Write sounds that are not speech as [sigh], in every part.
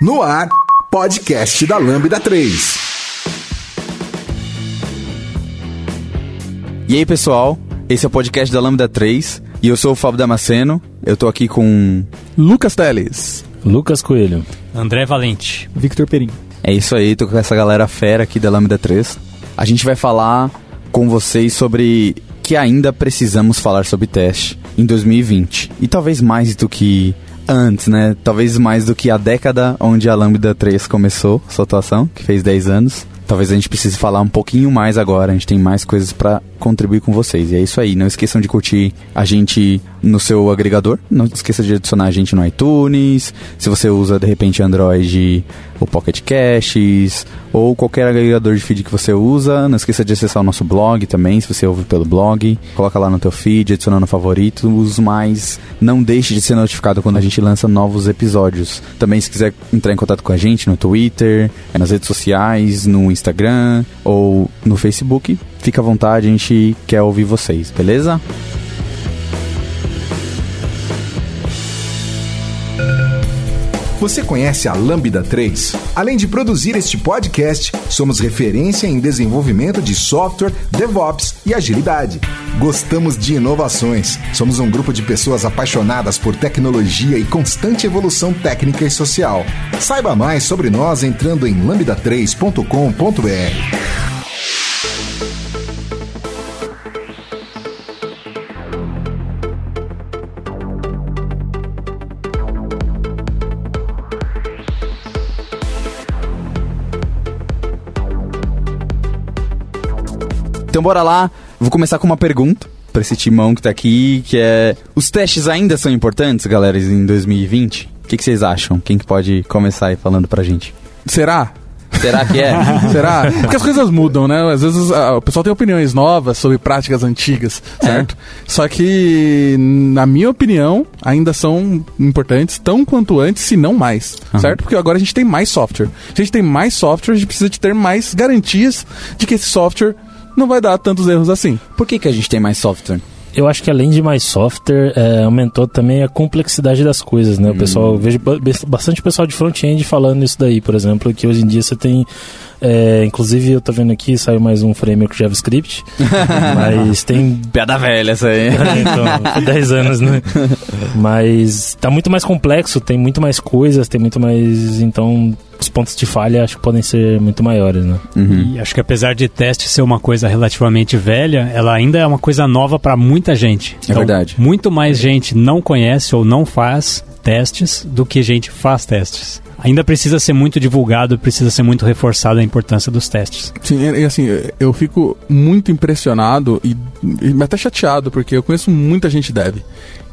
No ar, podcast da Lambda 3. E aí, pessoal? Esse é o podcast da Lambda 3 e eu sou o Fábio Damasceno. Eu tô aqui com Lucas Teles. Lucas Coelho. André Valente. Victor Perim. É isso aí, tô com essa galera fera aqui da Lambda 3. A gente vai falar com vocês sobre que ainda precisamos falar sobre teste em 2020. E talvez mais do que antes, né? Talvez mais do que a década onde a Lambda 3 começou sua atuação, que fez 10 anos. Talvez a gente precise falar um pouquinho mais agora, a gente tem mais coisas para contribuir com vocês. E é isso aí, não esqueçam de curtir a gente no seu agregador, não esqueça de adicionar a gente no iTunes, se você usa de repente Android ou Pocket Casts, ou qualquer agregador de feed que você usa, não esqueça de acessar o nosso blog também, se você ouve pelo blog, coloca lá no teu feed, adiciona no favoritos, mas não deixe de ser notificado quando a gente lança novos episódios. Também se quiser entrar em contato com a gente no Twitter, nas redes sociais, no Instagram ou no Facebook, fica à vontade, a gente quer ouvir vocês, beleza? Você conhece a Lambda 3? Além de produzir este podcast, somos referência em desenvolvimento de software, DevOps e agilidade. Gostamos de inovações. Somos um grupo de pessoas apaixonadas por tecnologia e constante evolução técnica e social. Saiba mais sobre nós entrando em lambda3.com.br. Então bora lá, vou começar com uma pergunta para esse timão que tá aqui, que é... Os testes ainda são importantes, galera, em 2020? O que, que vocês acham? Quem que pode começar aí falando pra gente? Será? Será que é? [laughs] Será? Porque as coisas mudam, né? Às vezes a, o pessoal tem opiniões novas sobre práticas antigas, certo? É. Só que, na minha opinião, ainda são importantes tão quanto antes, se não mais, uhum. certo? Porque agora a gente tem mais software. Se a gente tem mais software, a gente precisa de ter mais garantias de que esse software não vai dar tantos erros assim. Por que, que a gente tem mais software? Eu acho que além de mais software, é, aumentou também a complexidade das coisas, né? O pessoal, hum. vejo bastante pessoal de front-end falando isso daí, por exemplo, que hoje em dia você tem é, inclusive, eu tô vendo aqui, saiu mais um framework JavaScript. [laughs] mas tem. Piada velha essa aí. É, então, 10 anos, né? Mas tá muito mais complexo, tem muito mais coisas, tem muito mais. Então, os pontos de falha acho que podem ser muito maiores, né? Uhum. E acho que apesar de teste ser uma coisa relativamente velha, ela ainda é uma coisa nova para muita gente. É então, verdade. Muito mais gente não conhece ou não faz testes do que gente faz testes ainda precisa ser muito divulgado, precisa ser muito reforçada a importância dos testes. Sim, e assim, eu fico muito impressionado e, e até chateado, porque eu conheço muita gente dev.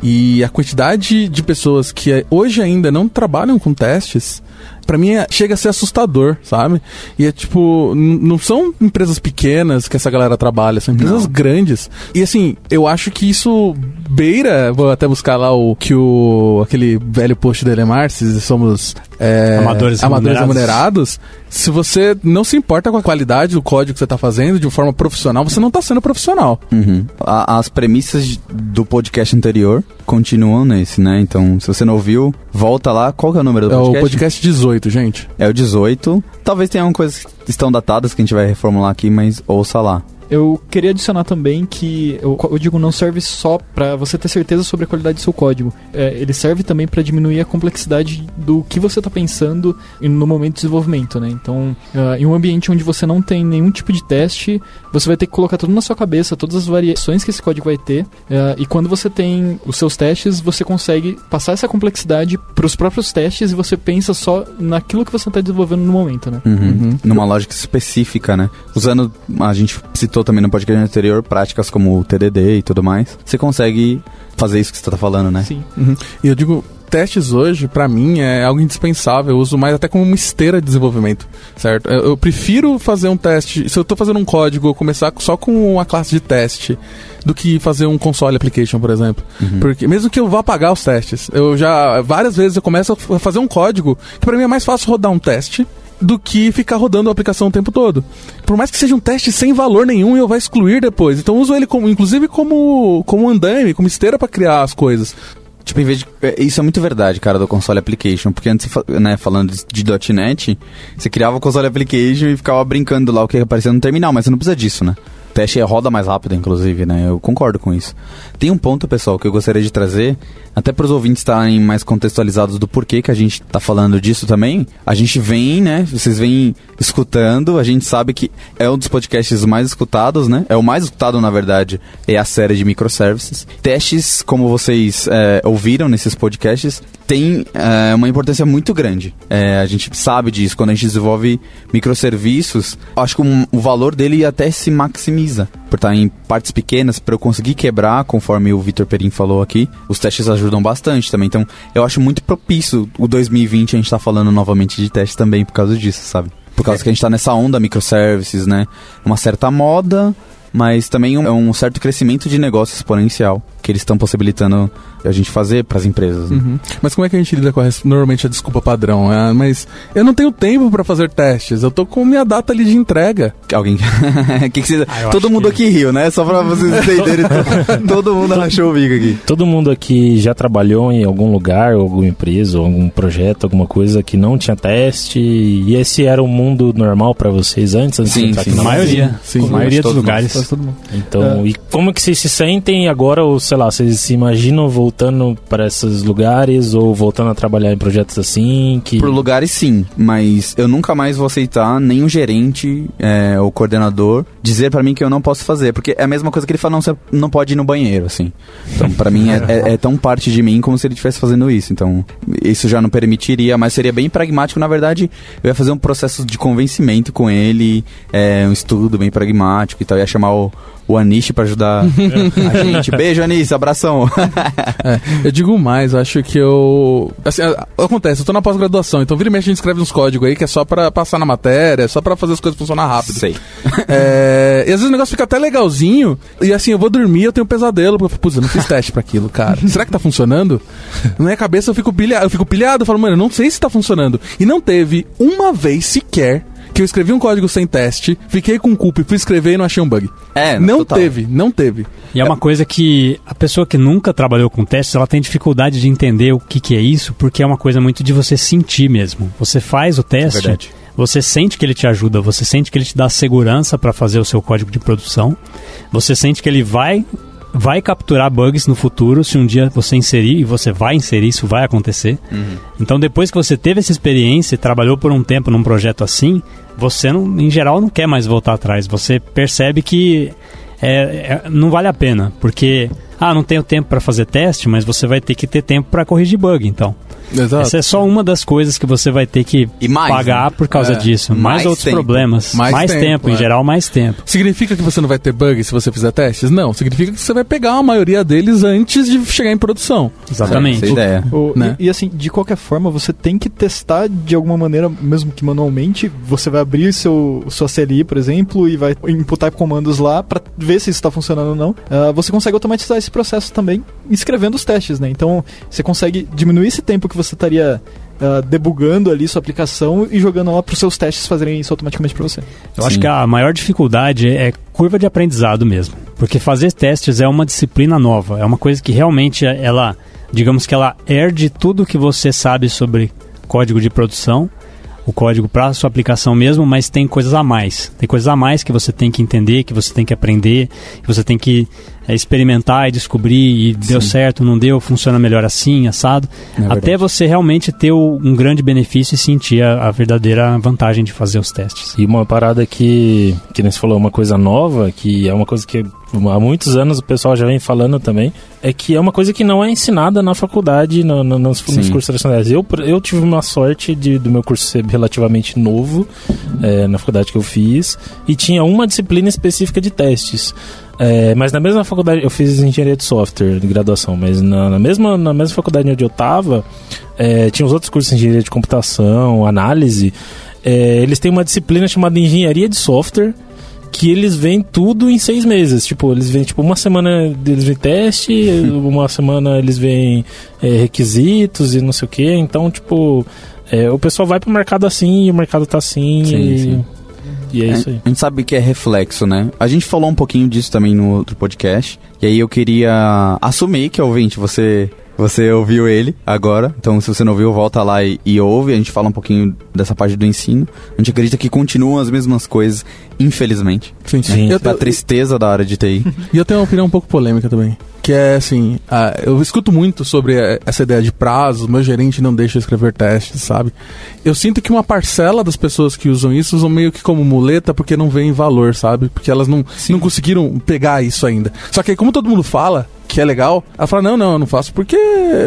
E a quantidade de pessoas que hoje ainda não trabalham com testes para mim é, chega a ser assustador, sabe? E é tipo, não são empresas pequenas que essa galera trabalha, são empresas não. grandes. E assim, eu acho que isso beira, vou até buscar lá o que o aquele velho post do Elemar, se somos é, amadores, amadores remunerados. Se você não se importa com a qualidade do código que você está fazendo de forma profissional, você não está sendo profissional. Uhum. A, as premissas do podcast anterior continuam nesse, né? Então, se você não ouviu, volta lá. Qual que é o número do podcast? É o podcast 18, gente. É o 18. Talvez tenham coisas que estão datadas que a gente vai reformular aqui, mas ouça lá. Eu queria adicionar também que o código não serve só para você ter certeza sobre a qualidade do seu código. É, ele serve também para diminuir a complexidade do que você está pensando no momento de desenvolvimento, né? Então, uh, em um ambiente onde você não tem nenhum tipo de teste, você vai ter que colocar tudo na sua cabeça, todas as variações que esse código vai ter. Uh, e quando você tem os seus testes, você consegue passar essa complexidade para os próprios testes e você pensa só naquilo que você está desenvolvendo no momento, né? Uhum. Uhum. Numa lógica específica, né? Usando, a gente citou citou também no podcast anterior, práticas como o TDD e tudo mais, você consegue fazer isso que você está falando, né? Sim. Uhum. E eu digo, testes hoje, para mim, é algo indispensável. Eu uso mais até como uma esteira de desenvolvimento, certo? Eu, eu prefiro fazer um teste, se eu estou fazendo um código, começar só com uma classe de teste, do que fazer um console application, por exemplo. Uhum. Porque mesmo que eu vá pagar os testes, eu já várias vezes eu começo a fazer um código que para mim é mais fácil rodar um teste do que ficar rodando a aplicação o tempo todo. Por mais que seja um teste sem valor nenhum, eu vou excluir depois. Então uso ele como, inclusive como como andaime, como esteira para criar as coisas. Tipo, em vez de. é, Isso é muito verdade, cara, do console application. Porque antes, né, falando de de .NET, você criava o console application e ficava brincando lá o que aparecia no terminal, mas você não precisa disso, né? O teste roda mais rápido, inclusive, né? Eu concordo com isso. Tem um ponto, pessoal, que eu gostaria de trazer, até para os ouvintes estarem mais contextualizados do porquê que a gente tá falando disso também. A gente vem, né? Vocês vêm escutando, a gente sabe que é um dos podcasts mais escutados, né? É o mais escutado, na verdade, é a série de microservices. Testes, como vocês é, ouviram nesses podcasts, tem é, uma importância muito grande. É, a gente sabe disso. Quando a gente desenvolve microserviços, acho que um- o valor dele até se maximiza. Por estar em partes pequenas, para eu conseguir quebrar, conforme o Vitor Perim falou aqui, os testes ajudam bastante também. Então, eu acho muito propício o 2020 a gente tá falando novamente de testes também por causa disso, sabe? Por causa que a gente tá nessa onda microservices, né? Uma certa moda, mas também um, é um certo crescimento de negócio exponencial que eles estão possibilitando a gente fazer para as empresas. né? Uhum. Mas como é que a gente lida com a, normalmente a desculpa padrão? Ah, mas eu não tenho tempo pra fazer testes, eu tô com minha data ali de entrega. Alguém. [laughs] que que você... Ah, Todo mundo que- aqui riu, né? Só pra vocês [laughs] entenderem. to- Todo mundo rachou o bico aqui. Todo mundo aqui já trabalhou em algum lugar, alguma empresa, ou algum projeto, alguma coisa que não tinha teste. E esse era o mundo normal pra vocês antes? antes Sim, sim. Na maioria. Sim, a maioria dos lugares. Mundo. Então, e como que vocês se sentem agora, ou sei lá, vocês se imaginam voltando para esses lugares, ou voltando a trabalhar em projetos assim? Que... Por lugares, sim, mas eu nunca mais vou aceitar nenhum gerente é, ou coordenador dizer pra mim que eu não posso fazer, porque é a mesma coisa que ele fala, não, você não pode ir no banheiro, assim. Então, pra mim, é, é- é tão parte de mim como se ele estivesse fazendo isso. Então, isso já não permitiria, mas seria bem pragmático. Na verdade, eu ia fazer um processo de convencimento com ele, é, um estudo bem pragmático e tal. Ia chamar o, o Anish pra ajudar [laughs] a gente. Beijo, Anish, abração. [laughs] É, eu digo mais, acho que eu. Assim, acontece, eu tô na pós-graduação, então vira e mexe a gente escreve uns códigos aí que é só pra passar na matéria, só pra fazer as coisas funcionar rápido. Sei. É, e às vezes o negócio fica até legalzinho, e assim, eu vou dormir eu tenho um pesadelo, porque putz, eu não fiz teste pra aquilo, cara. [laughs] Será que tá funcionando? Na minha cabeça eu fico pilhado, eu fico pilhado, eu falo, mano, eu não sei se tá funcionando. E não teve uma vez sequer que eu escrevi um código sem teste, fiquei com culpa e fui escrever e não achei um bug. É, não total. teve, não teve. E é uma coisa que a pessoa que nunca trabalhou com testes, ela tem dificuldade de entender o que, que é isso, porque é uma coisa muito de você sentir mesmo. Você faz o teste, Verdade. você sente que ele te ajuda, você sente que ele te dá segurança para fazer o seu código de produção, você sente que ele vai vai capturar bugs no futuro se um dia você inserir e você vai inserir, isso vai acontecer. Então depois que você teve essa experiência e trabalhou por um tempo num projeto assim, você não, em geral não quer mais voltar atrás. Você percebe que é, é- não vale a pena, porque ah, não tenho tempo para fazer teste, mas você vai ter que ter tempo para corrigir bug, então. Exato. Essa é só uma das coisas que você vai ter que mais, pagar né? por causa É, disso. Mais, mais outros tempo. problemas. Mais Mais, tempo, tempo, em é. geral, mais tempo. Significa que você não vai ter bug se você fizer testes? Não, significa que você vai pegar a maioria deles antes de chegar em produção. Exatamente. É a ideia. O- Né? e, e, assim, de qualquer forma, você tem que testar de alguma maneira, mesmo que manualmente. Você vai abrir seu, sua CLI, por exemplo, e vai imputar comandos lá pra ver se isso está funcionando ou não. Ah, você consegue automatizar esse processo também escrevendo os testes, né? Então, você consegue diminuir esse tempo que você estaria ah, debugando ali sua aplicação e jogando lá para os seus testes fazerem isso automaticamente para você. Eu acho Sim. que a maior dificuldade é curva de aprendizado mesmo. Porque fazer testes é uma disciplina nova. É uma coisa que realmente ela, digamos que ela herde tudo que você sabe sobre código de produção, o código para sua aplicação mesmo, mas tem coisas a mais. Tem coisas a mais que você tem que entender, que você tem que aprender, que você tem que é, experimentar e descobrir e deu Sim. certo, não deu, funciona melhor assim, assado. É Até verdade. você realmente ter um grande benefício e sentir a, a verdadeira vantagem de fazer os testes. E uma parada que, que nem você falou, uma coisa nova, que é uma coisa que há muitos anos o pessoal já vem falando também, é que é uma coisa que não é ensinada na faculdade, no, no- nos, nos cursos tradicionais. Eu, eu tive uma sorte de, do meu curso ser relativamente novo é, na faculdade que eu fiz, e tinha uma disciplina específica de testes. É, mas na mesma faculdade, eu fiz engenharia de software de graduação, mas na, na mesma, na mesma faculdade onde eu tava, é, tinha os outros cursos de engenharia de computação, análise. é, eles têm uma disciplina chamada engenharia de software, que eles veem tudo em seis meses. Tipo, eles veem, tipo, uma semana eles veem teste, [laughs] uma semana eles veem é, requisitos e não sei o que. Então, tipo, é, o pessoal vai pro mercado assim e o mercado tá assim Sim, e, sim. e é isso aí. A gente sabe que é reflexo, né? A gente falou um pouquinho disso também no outro podcast. E aí eu queria assumir que, ouvinte, você Você ouviu ele agora, então se você não ouviu, volta lá e, e ouve. A gente fala um pouquinho dessa parte do ensino. A gente acredita que continuam as mesmas coisas, infelizmente. Sim, Sim. Eu, Da te- tristeza da área de TI. E eu tenho uma opinião um pouco polêmica também. Que é assim, ah, eu escuto muito sobre essa ideia de prazos, meu gerente não deixa eu escrever testes, sabe? Eu sinto que uma parcela das pessoas que usam isso usam meio que como muleta porque não veem valor, sabe? Porque elas não, não conseguiram pegar isso ainda. Só que aí, como todo mundo fala que é legal, ela fala, não, não, eu não faço porque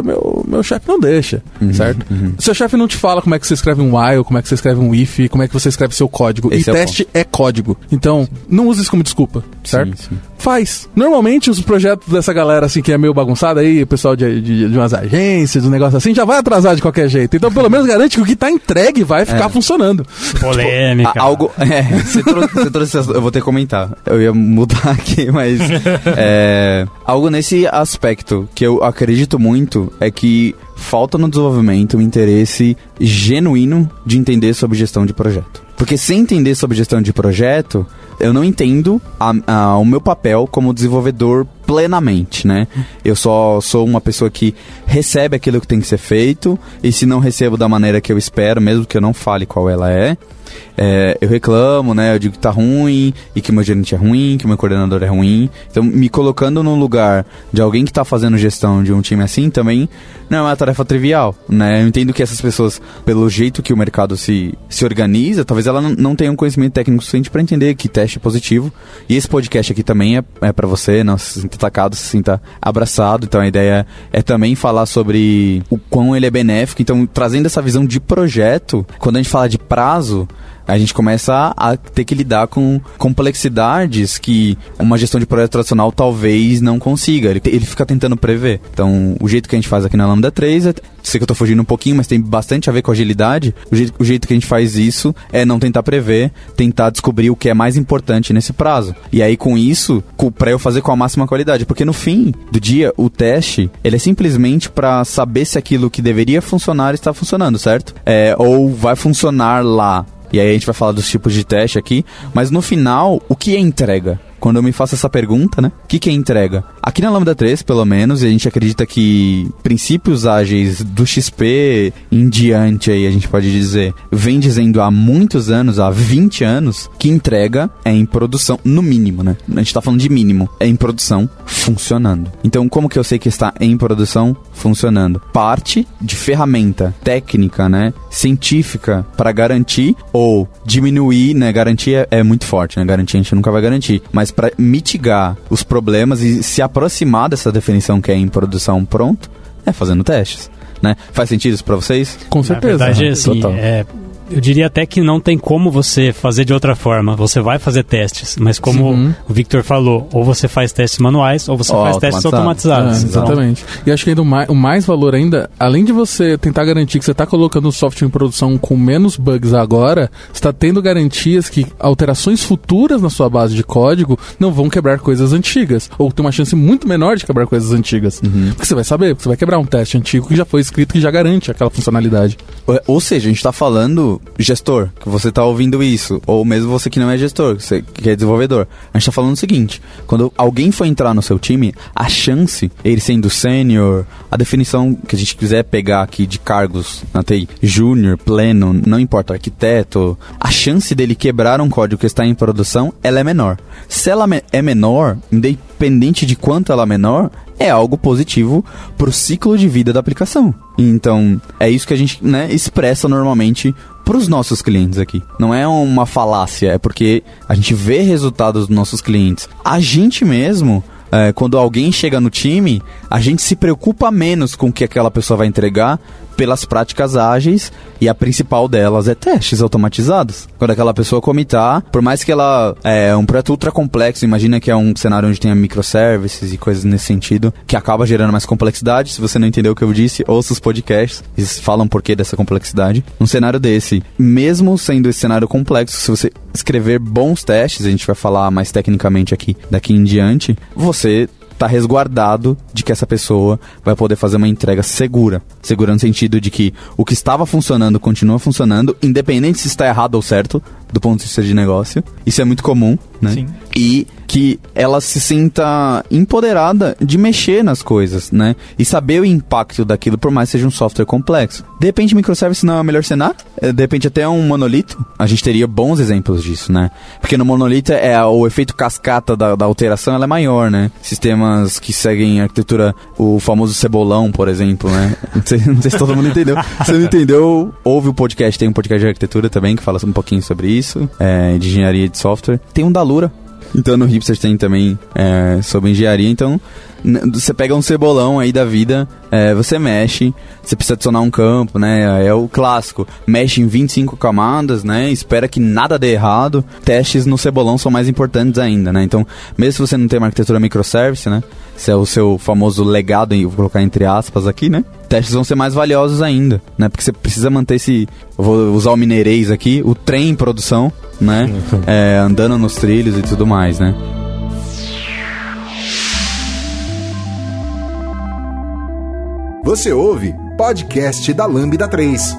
meu, meu chefe não deixa, certo? Seu chefe não te fala como é que você escreve um while, como é que você escreve um if, como é que você escreve seu código. Esse e é teste é código. Então, não use isso como desculpa, certo? Sim, sim. Faz. Normalmente os projetos dessa galera assim que é meio bagunçada aí, o pessoal de, de, de umas agências, um negócio assim, já vai atrasar de qualquer jeito. Então pelo menos garante que o que tá entregue vai ficar É. funcionando. Polêmica. A- algo. [laughs] É, você trouxe, você trouxe essa- Eu vou ter que comentar. Eu ia mudar [laughs] aqui, mas. é, algo nesse aspecto que eu acredito muito é que falta no desenvolvimento um interesse genuíno de entender sobre gestão de projeto. Porque sem entender sobre gestão de projeto, eu não entendo a- a- o meu papel como desenvolvedor plenamente, né? Eu só sou uma pessoa que recebe aquilo que tem que ser feito, e se não recebo da maneira que eu espero, mesmo que eu não fale qual ela é, é, eu reclamo, né? Eu digo que tá ruim, e que meu gerente é ruim, que meu coordenador é ruim. Então, me colocando no lugar de alguém que tá fazendo gestão de um time assim também não é uma tarefa trivial, né? Eu entendo que essas pessoas, pelo jeito que o mercado se, se organiza, talvez ela não, tenha um conhecimento técnico suficiente para entender que teste é positivo. E esse podcast aqui também é, é para você, não se sinta atacado, se sinta abraçado. Então, a ideia é também falar sobre o quão ele é benéfico. Então, trazendo essa visão de projeto, quando a gente fala de prazo, a gente começa a ter que lidar com complexidades que uma gestão de projeto tradicional talvez não consiga. Ele, ele fica tentando prever. Então, o jeito que a gente faz aqui na Lambda 3, é, sei que eu tô fugindo um pouquinho, mas tem bastante a ver com agilidade. O jeito, o jeito que a gente faz isso é não tentar prever, tentar descobrir o que é mais importante nesse prazo. E aí, com isso, pra eu fazer com a máxima qualidade. Porque no fim do dia, o teste, ele é simplesmente pra saber se aquilo que deveria funcionar está funcionando, certo? É, ou vai funcionar lá. E aí a gente vai falar dos tipos de teste aqui. Mas no final, o que é entrega? Quando eu me faço essa pergunta, né? O que, que é entrega? Aqui na Lambda 3, pelo menos, a gente acredita que princípios ágeis do XP em diante aí, a gente pode dizer, vem dizendo há muitos anos, há 20 anos, que entrega é em produção, no mínimo, né? A gente tá falando de mínimo, é em produção funcionando. Então, como que eu sei que está em produção funcionando? Parte de ferramenta técnica, né? Científica para garantir ou diminuir, né? Garantir é, é muito forte, né? Garantir a gente nunca vai garantir, mas para mitigar os problemas e se aproximar dessa definição que é em produção pronto, é fazendo testes, né? Faz sentido isso para vocês? Com Na certeza. verdade, assim, Total. é, eu diria até que não tem como você fazer de outra forma. Você vai fazer testes, mas como Sim. o Victor falou, ou você faz testes manuais, ou você Ou faz testes automatizado. automatizados. É, Então, exatamente. E acho que ainda o mais, o mais valor ainda, além de você tentar garantir que você está colocando o software em produção com menos bugs agora, você está tendo garantias que alterações futuras na sua base de código não vão quebrar coisas antigas. Ou tem uma chance muito menor de quebrar coisas antigas. Porque você vai saber, você vai quebrar um teste antigo que já foi escrito que já garante aquela funcionalidade. Ou- Ou seja, a gente tá falando, gestor, que você tá ouvindo isso, ou mesmo você que não é gestor, você que é desenvolvedor. A gente tá falando o seguinte: quando alguém for entrar no seu time, a chance, ele sendo sênior, a definição que a gente quiser pegar aqui de cargos na TI, júnior, pleno, não importa, arquiteto, a chance dele quebrar um código que está em produção, ela é menor. Se ela é menor, independente de quanto ela é menor, é algo positivo pro ciclo de vida da aplicação. Então, é isso que a gente né, expressa normalmente pros nossos clientes aqui. Não é uma falácia, é porque a gente vê resultados dos nossos clientes. A gente mesmo, é, quando alguém chega no time, a gente se preocupa menos com o que aquela pessoa vai entregar pelas práticas ágeis e a principal delas é testes automatizados. Quando aquela pessoa comitar, por mais que ela é um projeto ultra complexo, imagina que é um cenário onde tenha microservices e coisas nesse sentido, que acaba gerando mais complexidade. Se você não entendeu o que eu disse, ouça os podcasts, eles falam por que dessa complexidade. Um cenário desse, mesmo sendo esse cenário complexo, se você escrever bons testes, a gente vai falar mais tecnicamente aqui daqui em diante, você tá resguardado de que essa pessoa vai poder fazer uma entrega segura. Segura no sentido de que o que estava funcionando continua funcionando, independente se está errado ou certo, do ponto de vista de negócio. Isso é muito comum, né? Sim. E que ela se sinta empoderada de mexer nas coisas, né? E saber o impacto daquilo, por mais que seja um software complexo. De repente, microservice não é o melhor cenário, é, de repente até um monolito. A gente teria bons exemplos disso, né? Porque no monolito é o efeito cascata da, da alteração ela é maior, né? Sistemas que seguem arquitetura, o famoso cebolão, por exemplo, né? [laughs] Não sei, não sei se todo mundo entendeu. Se não entendeu, ouve o podcast, tem um podcast de arquitetura também que fala um pouquinho sobre isso, é, de engenharia de software. Tem um da Lura, então no Hipsters tem também é, sobre engenharia. Então você pega um cebolão aí da vida, é, você mexe, você precisa adicionar um campo, né? É o clássico. Mexe em 25 camadas, né? Espera que nada dê errado. Testes no cebolão são mais importantes ainda, né? Então, mesmo se você não tem uma arquitetura microservice, né? Se é o seu famoso legado, vou colocar entre aspas aqui, né? Testes vão ser mais valiosos ainda, né? Porque você precisa manter esse. Vou usar o mineirês aqui, o trem em produção, né? É, andando nos trilhos e tudo mais, né? Você ouve podcast da Lambda 3.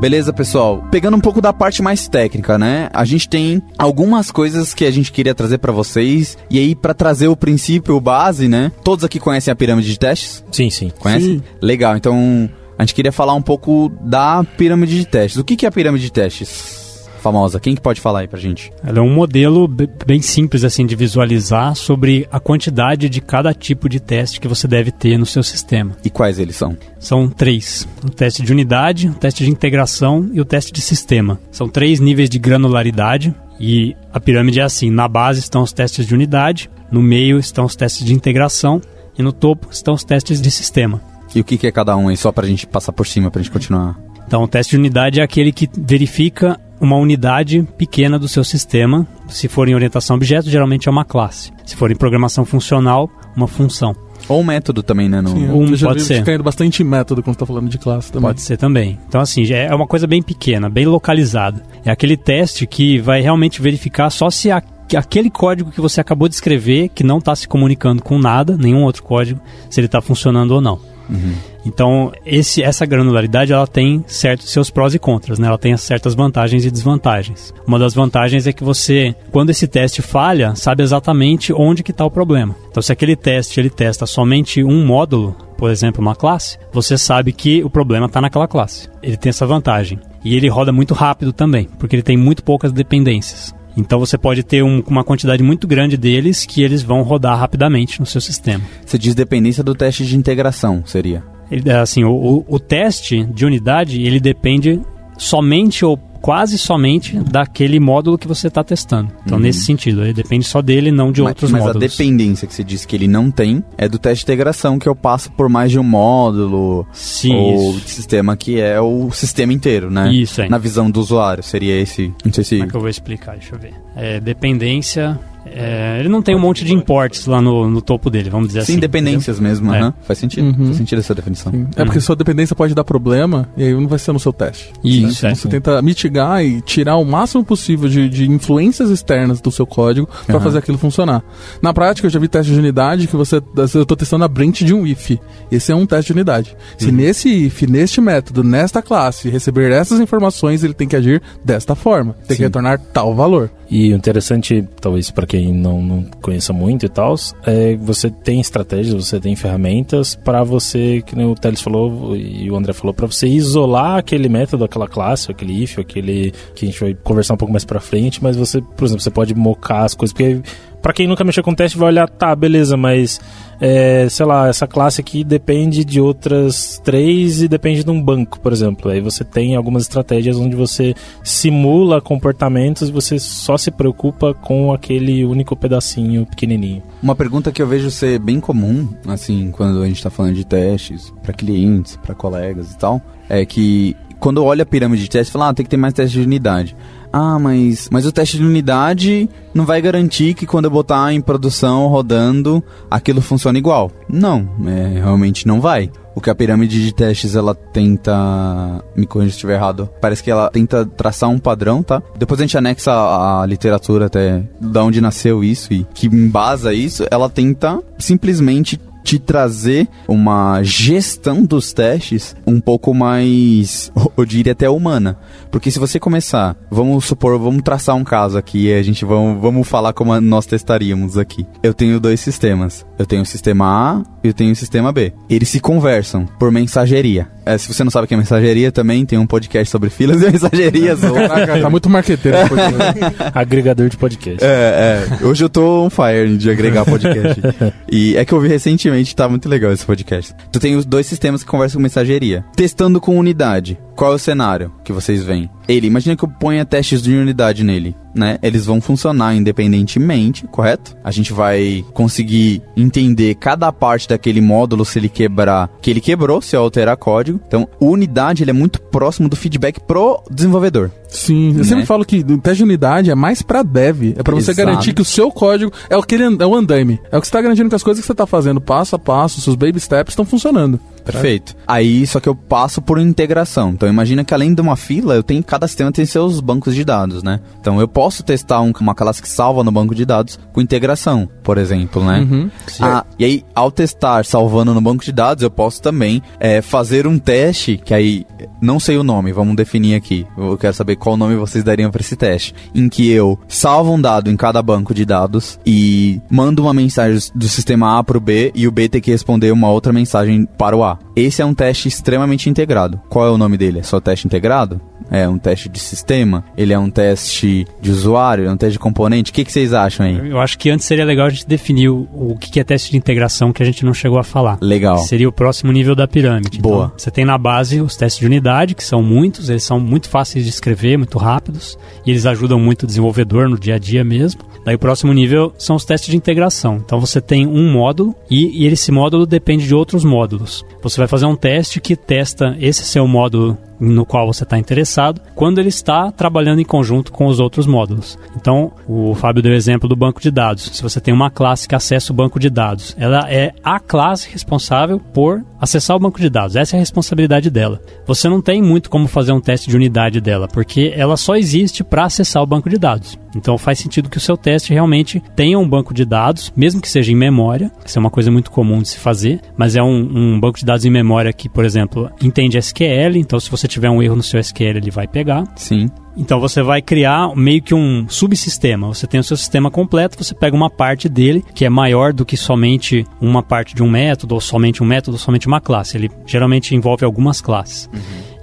Beleza, pessoal? Pegando um pouco da parte mais técnica, né? A gente tem algumas coisas que a gente queria trazer para vocês. E aí, para trazer o princípio, o base, né? Todos aqui conhecem a pirâmide de testes? Sim, sim. Conhecem? Sim. Legal, então a gente queria falar um pouco da pirâmide de testes. O que é a pirâmide de testes? Famosa. Quem que pode falar aí pra gente? Ela é um modelo bem simples assim de visualizar sobre a quantidade de cada tipo de teste que você deve ter no seu sistema. E quais eles são? São três: o teste de unidade, o teste de integração e o teste de sistema. São três níveis de granularidade e a pirâmide é assim: na base estão os testes de unidade, no meio estão os testes de integração e no topo estão os testes de sistema. E o que é cada um aí, só pra gente passar por cima, pra gente continuar? Então, o teste de unidade é aquele que verifica uma unidade pequena do seu sistema. Se for em orientação a objeto, geralmente é uma classe. Se for em programação funcional, uma função. Ou um método também, né? No... Sim, um, já pode ser. caindo bastante método quando está falando de classe também. Pode ser também. Então, assim, é uma coisa bem pequena, bem localizada. É aquele teste que vai realmente verificar só se a, aquele código que você acabou de escrever, que não está se comunicando com nada, nenhum outro código, se ele está funcionando ou não. Uhum. Então, esse, essa granularidade ela tem certos seus prós e contras, né? Ela tem certas vantagens e desvantagens. Uma das vantagens é que você, quando esse teste falha, sabe exatamente onde que está o problema. Então, se aquele teste ele testa somente um módulo, por exemplo, uma classe, você sabe que o problema está naquela classe. Ele tem essa vantagem. E ele roda muito rápido também, porque ele tem muito poucas dependências. Então você pode ter um, uma quantidade muito grande deles que eles vão rodar rapidamente no seu sistema. Você diz dependência do teste de integração, seria? Ele, assim, o, o, o teste de unidade, ele depende somente ou quase somente daquele módulo que você está testando. Então, uhum. nesse sentido, ele depende só dele, não de mas, outros mas módulos. Mas a dependência que você disse que ele não tem é do teste de integração, que eu passo por mais de um módulo Sim, ou de sistema que é o sistema inteiro, né? Isso, é. Na visão do usuário, seria esse. Não sei se. Como é que eu vou explicar? Deixa eu ver. É, dependência é, ele não tem um monte de imports lá no, no topo dele, vamos dizer Sim, assim. Sim, dependências entendeu? mesmo, é. faz sentido. Uhum. Faz sentido essa definição. Sim. É porque sua dependência pode dar problema e aí não vai ser no seu teste. Isso, né? Então, Você tenta mitigar e tirar o máximo possível de, de influências externas do seu código para uhum. fazer aquilo funcionar. Na prática, eu já vi teste de unidade que você. Eu estou testando a branch de um if. Esse é um teste de unidade. Se uhum. nesse if, neste método, nesta classe, receber essas informações, ele tem que agir desta forma. Tem Sim. que retornar tal valor. E o interessante, talvez para quem não, não conheça muito e tal, é você tem estratégias, você tem ferramentas para você, que o Teles falou e o André falou, para você isolar aquele método, aquela classe, aquele if, aquele que a gente vai conversar um pouco mais para frente, mas você, por exemplo, você pode mocar as coisas, porque para quem nunca mexeu com teste vai olhar, tá, beleza, mas é, sei lá, essa classe aqui depende de outras três e depende de um banco, por exemplo. Aí você tem algumas estratégias onde você simula comportamentos e você só se preocupa com aquele único pedacinho pequenininho. Uma pergunta que eu vejo ser bem comum, assim, quando a gente está falando de testes para clientes, para colegas e tal, é que quando olha a pirâmide de testes, fala, ah, tem que ter mais testes de unidade ah, mas, mas o teste de unidade não vai garantir que quando eu botar em produção rodando, aquilo funcione igual. Não, é, realmente não vai. O que a pirâmide de testes ela tenta. Me corrija se estiver errado. Parece que ela tenta traçar um padrão, tá? Depois a gente anexa a, a literatura até da onde nasceu isso e que embasa isso. Ela tenta simplesmente te trazer uma gestão dos testes um pouco mais, eu diria até humana. Porque se você começar, vamos supor, vamos traçar um caso aqui e a gente vamos, vamos falar como nós testaríamos aqui. Eu tenho dois sistemas. Eu tenho o sistema A e eu tenho o sistema B. Eles se conversam por mensageria. É, se você não sabe o que é mensageria, também tem um podcast sobre filas e mensagerias. [laughs] Caraca, tá muito marqueteiro. [laughs] Agregador de podcast. É, é. Hoje eu tô on fire de agregar podcast. [laughs] e é que eu vi recentemente, tá muito legal esse podcast. Tu tem os dois sistemas que conversam com mensageria. Testando com unidade. Qual é o cenário que vocês veem? Ele, imagina que eu ponha testes de unidade nele, né? Eles vão funcionar independentemente, correto? A gente vai conseguir entender cada parte daquele módulo se ele quebrar, que ele quebrou, se eu alterar código. Então, unidade ele é muito próximo do feedback pro desenvolvedor. Sim, eu Né? sempre falo que teste de unidade é mais pra dev. É pra você Exato. garantir que o seu código é o, que ele, é o andaime. É o que você tá garantindo que as coisas que você tá fazendo passo a passo, seus baby steps estão funcionando. Perfeito. Aí, só que eu passo por integração. Então, imagina que além de uma fila, eu tenho cada sistema tem seus bancos de dados, né? Então, eu posso testar um- uma classe que salva no banco de dados com integração, por exemplo, né? Uhum. Ah, e aí, ao testar salvando no banco de dados, eu posso também é, fazer um teste, que aí, não sei o nome, vamos definir aqui. Eu quero saber qual nome vocês dariam para esse teste. Em que eu salvo um dado em cada banco de dados e mando uma mensagem do sistema A para o B e o B tem que responder uma outra mensagem para o A. Esse é um teste extremamente integrado. Qual é o nome dele? É só teste integrado? É um teste de sistema? Ele é um teste de usuário? É um teste de componente? O que, que vocês acham aí? Eu acho que antes seria legal a gente definir o, o que que é teste de integração que a gente não chegou a falar. Legal. Seria o próximo nível da pirâmide. Boa. Então, você tem na base os testes de unidade, que são muitos, eles são muito fáceis de escrever, muito rápidos, e eles ajudam muito o desenvolvedor no dia a dia mesmo. Daí o próximo nível são os testes de integração. Então você tem um módulo e, e esse módulo depende de outros módulos. Você vai fazer um teste que testa esse seu módulo no qual você está interessado, quando ele está trabalhando em conjunto com os outros módulos. Então, o Fábio deu exemplo do banco de dados. Se você tem uma classe que acessa o banco de dados, ela é a classe responsável por acessar o banco de dados. Essa é a responsabilidade dela. Você não tem muito como fazer um teste de unidade dela, porque ela só existe para acessar o banco de dados. Então faz sentido que o seu teste realmente tenha um banco de dados, mesmo que seja em memória. Isso é uma coisa muito comum de se fazer, mas é um, um banco de dados em memória que, por exemplo, entende SQL. Então, se você tiver um erro no seu SQL, ele vai pegar. Sim. Então você vai criar meio que um subsistema. Você tem o seu sistema completo, você pega uma parte dele que é maior do que somente uma parte de um método, ou somente um método, ou somente uma classe. Ele geralmente envolve algumas classes.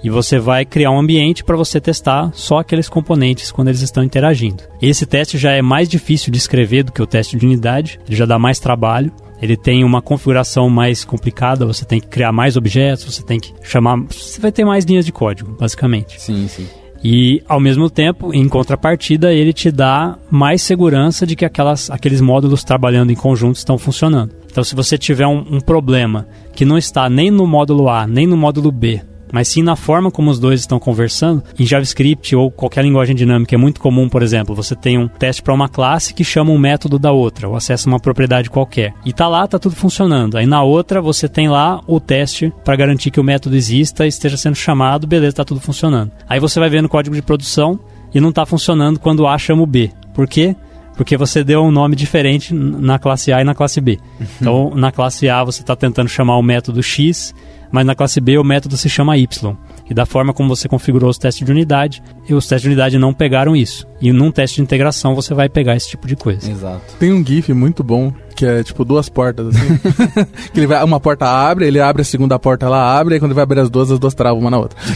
E você vai criar um ambiente para você testar só aqueles componentes quando eles estão interagindo. Esse teste já é mais difícil de escrever do que o teste de unidade, ele já dá mais trabalho. Ele tem uma configuração mais complicada, você tem que criar mais objetos, você tem que chamar. Você vai ter mais linhas de código, basicamente. Sim, sim. E, ao mesmo tempo, em contrapartida, ele te dá mais segurança de que aquelas, aqueles módulos trabalhando em conjunto estão funcionando. Então, se você tiver um, um problema que não está nem no módulo A, nem no módulo B, mas sim na forma como os dois estão conversando, em JavaScript ou qualquer linguagem dinâmica é muito comum, por exemplo, você tem um teste para uma classe que chama um método da outra, ou acessa uma propriedade qualquer. E tá lá, tá tudo funcionando. Aí na outra você tem lá o teste para garantir que o método exista e esteja sendo chamado, beleza, tá tudo funcionando. Aí você vai ver no código de produção e não tá funcionando quando A chama o B. Por quê? Porque você deu um nome diferente na classe A e na classe B. Então, na classe A você está tentando chamar o método X, mas na classe B o método se chama Y. E da forma como você configurou os testes de unidade, os testes de unidade não pegaram isso. E num teste de integração você vai pegar esse tipo de coisa. Exato. Tem um GIF muito bom, que é tipo duas portas, assim. [laughs] que ele vai, uma porta abre, ele abre a segunda porta, ela abre, e quando ele vai abrir as duas, as duas travam uma na outra. [laughs]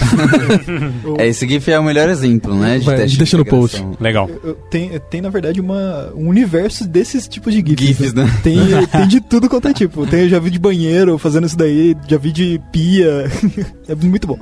É, esse GIF é o melhor exemplo, né? De Vai, teste de deixa no post. integração. Legal. Tem, tem, na verdade, uma, um universo desses tipos de GIFs. GIFs, né? Tem, [laughs] tem de tudo quanto é tipo. Tem, eu já vi de banheiro fazendo isso daí, já vi de pia. é muito bom.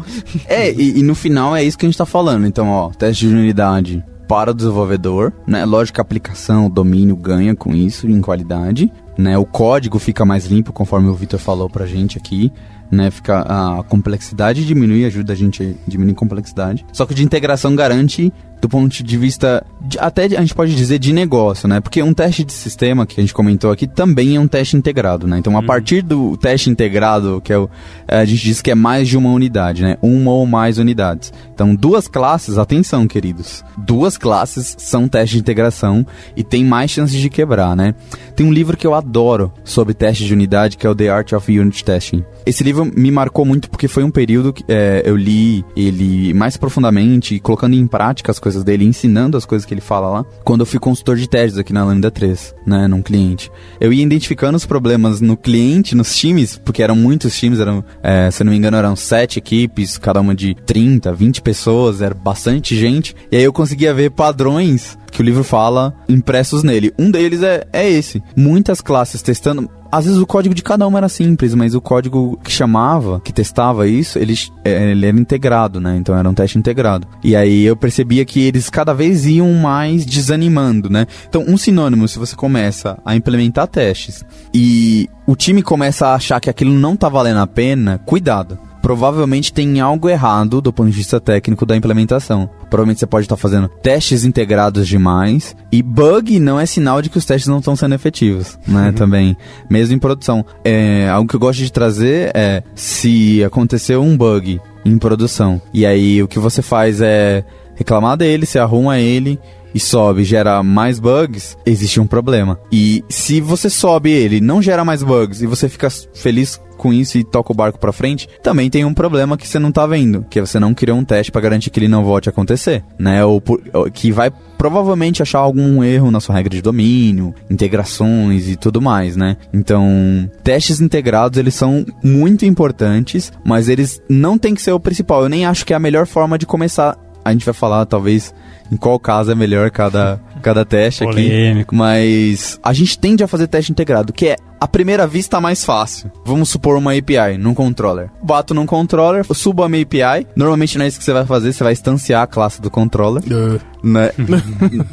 É, e, e no final é isso que a gente tá falando. Então, ó, teste de unidade para o desenvolvedor, né? Lógico que a aplicação, o domínio ganha com isso em qualidade, né? O código fica mais limpo, conforme o Vitor falou pra gente aqui, né? Fica a complexidade diminui, ajuda a gente a diminuir a complexidade. Só que o de integração garante do ponto de vista, de, até a gente pode dizer de negócio, né? Porque um teste de sistema que a gente comentou aqui também é um teste integrado, né? Então, a partir do teste integrado, que é o, a gente diz que é mais de uma unidade, né? Uma ou mais unidades. Então, duas classes, atenção, queridos. Duas classes são teste de integração e tem mais chances de quebrar, né? Tem um livro que eu adoro sobre teste de unidade, que é o The Art of Unit Testing. Esse livro me marcou muito porque foi um período que é, eu li ele mais profundamente, colocando em prática as coisas dele, ensinando as coisas que ele fala lá, quando eu fui consultor de testes aqui na Lambda 3, né, num cliente. Eu ia identificando os problemas no cliente, nos times, porque eram muitos times, eram, é, se eu não me engano, eram sete equipes, cada uma de 30, 20 pessoas, era bastante gente, e aí eu conseguia ver padrões que o livro fala impressos nele. Um deles é, é esse. Muitas classes testando. Às vezes o código de cada uma era simples, mas o código que chamava, que testava isso, ele, é, ele era integrado, né? Então era um teste integrado. E aí eu percebia que eles cada vez iam mais desanimando, né? Então, um sinônimo, se você começa a implementar testes e o time começa a achar que aquilo não tá valendo a pena, cuidado provavelmente tem algo errado do ponto de vista técnico da implementação. Provavelmente você pode estar fazendo testes integrados demais e bug não é sinal de que os testes não estão sendo efetivos, né? Uhum. Também, mesmo em produção. É, algo que eu gosto de trazer é se aconteceu um bug em produção e aí o que você faz é reclamar dele, você arruma ele e sobe gera mais bugs, existe um problema. E se você sobe ele, não gera mais bugs e você fica feliz com isso e toca o barco para frente, também tem um problema que você não tá vendo, que você não criou um teste para garantir que ele não volte a acontecer, né? Ou, por, ou que vai provavelmente achar algum erro na sua regra de domínio, integrações e tudo mais, né? Então, testes integrados eles são muito importantes, mas eles não tem que ser o principal. Eu nem acho que é a melhor forma de começar. A gente vai falar talvez em qual caso é melhor cada, cada teste Polêmico. aqui. Mas a gente tende a fazer teste integrado, que é a primeira vista mais fácil. Vamos supor uma API num controller. Bato num controller, subo a minha API. Normalmente não é isso que você vai fazer, você vai instanciar a classe do controller. Uh. Né?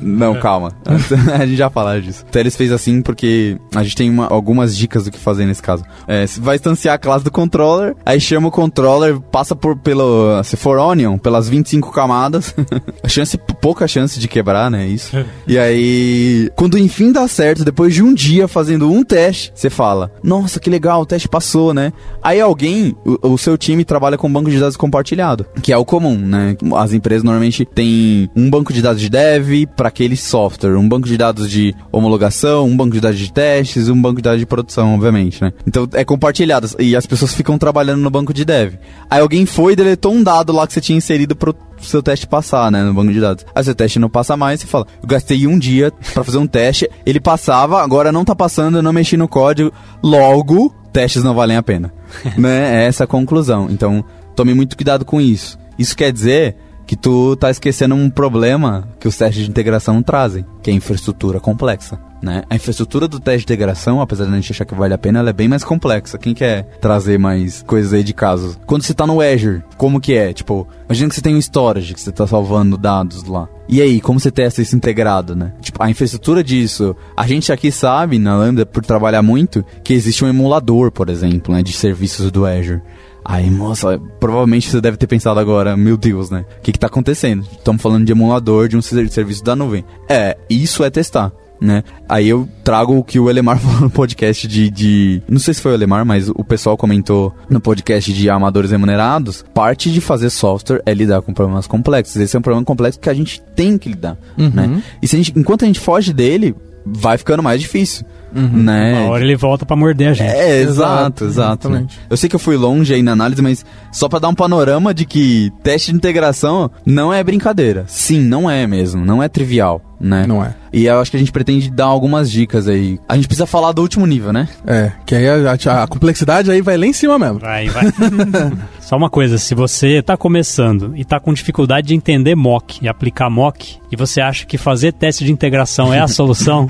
não, calma. [laughs] a gente já falou disso. Então eles fez assim porque a gente tem uma, algumas dicas do que fazer nesse caso. É, vai instanciar a classe do controller, aí chama o controller, passa por pelo. Se for Onion, pelas 25 camadas. [laughs] a chance, pouca chance de quebrar, né? Isso. E aí, quando enfim dá certo, depois de um dia fazendo um teste, você fala: Nossa, que legal, o teste passou, né? Aí alguém, o, o seu time trabalha com banco de dados compartilhado, que é o comum, né? As empresas normalmente têm um banco de dados de dev para aquele software, um banco de dados de homologação, um banco de dados de testes, um banco de dados de produção, obviamente, né? Então é compartilhado e as pessoas ficam trabalhando no banco de dev. Aí alguém foi e deletou um dado lá que você tinha inserido pro seu teste passar, né, no banco de dados. Aí seu teste não passa mais, você fala, eu gastei um dia para fazer um teste, ele passava, agora não tá passando, eu não mexi no código, logo, testes não valem a pena. [laughs] né? É essa a conclusão. Então, tome muito cuidado com isso. Isso quer dizer que tu tá esquecendo um problema que os testes de integração trazem, que é a infraestrutura complexa. Né? A infraestrutura do teste de integração, apesar de a gente achar que vale a pena, ela é bem mais complexa. Quem quer trazer mais coisas aí de casos? Quando você tá no Azure, como que é? Tipo, imagina que você tem um storage, que você tá salvando dados lá. E aí, como você testa isso integrado, né? Tipo, a infraestrutura disso, a gente aqui sabe, na Lambda, por trabalhar muito, que existe um emulador, por exemplo, né, de serviços do Azure. Aí, moça, provavelmente você deve ter pensado agora, meu Deus, né? O que que tá acontecendo? Estamos falando de emulador de um serviço da nuvem. É, isso é testar né? Aí eu trago o que o Elemar [laughs] falou no podcast de, de. Não sei se foi o Elemar, mas o pessoal comentou no podcast de amadores remunerados. Parte de fazer software é lidar com problemas complexos. Esse é um problema complexo que a gente tem que lidar, Uhum. né? E se a gente, enquanto a gente foge dele, vai ficando mais difícil. Né? Uma hora ele volta pra morder a gente. É, exato, exato. né? exatamente. Eu sei que eu fui longe aí na análise, mas só pra dar um panorama de que teste de integração não é brincadeira. Sim, não é mesmo, não é trivial, né? Não é. E eu acho que a gente pretende dar algumas dicas aí. A gente precisa falar do último nível, né? É, que aí a, a- a complexidade aí vai lá em cima mesmo. Vai, vai. [laughs] Só uma coisa, se você tá começando e tá com dificuldade de entender mock e aplicar mock, e você acha que fazer teste de integração é a [laughs] solução,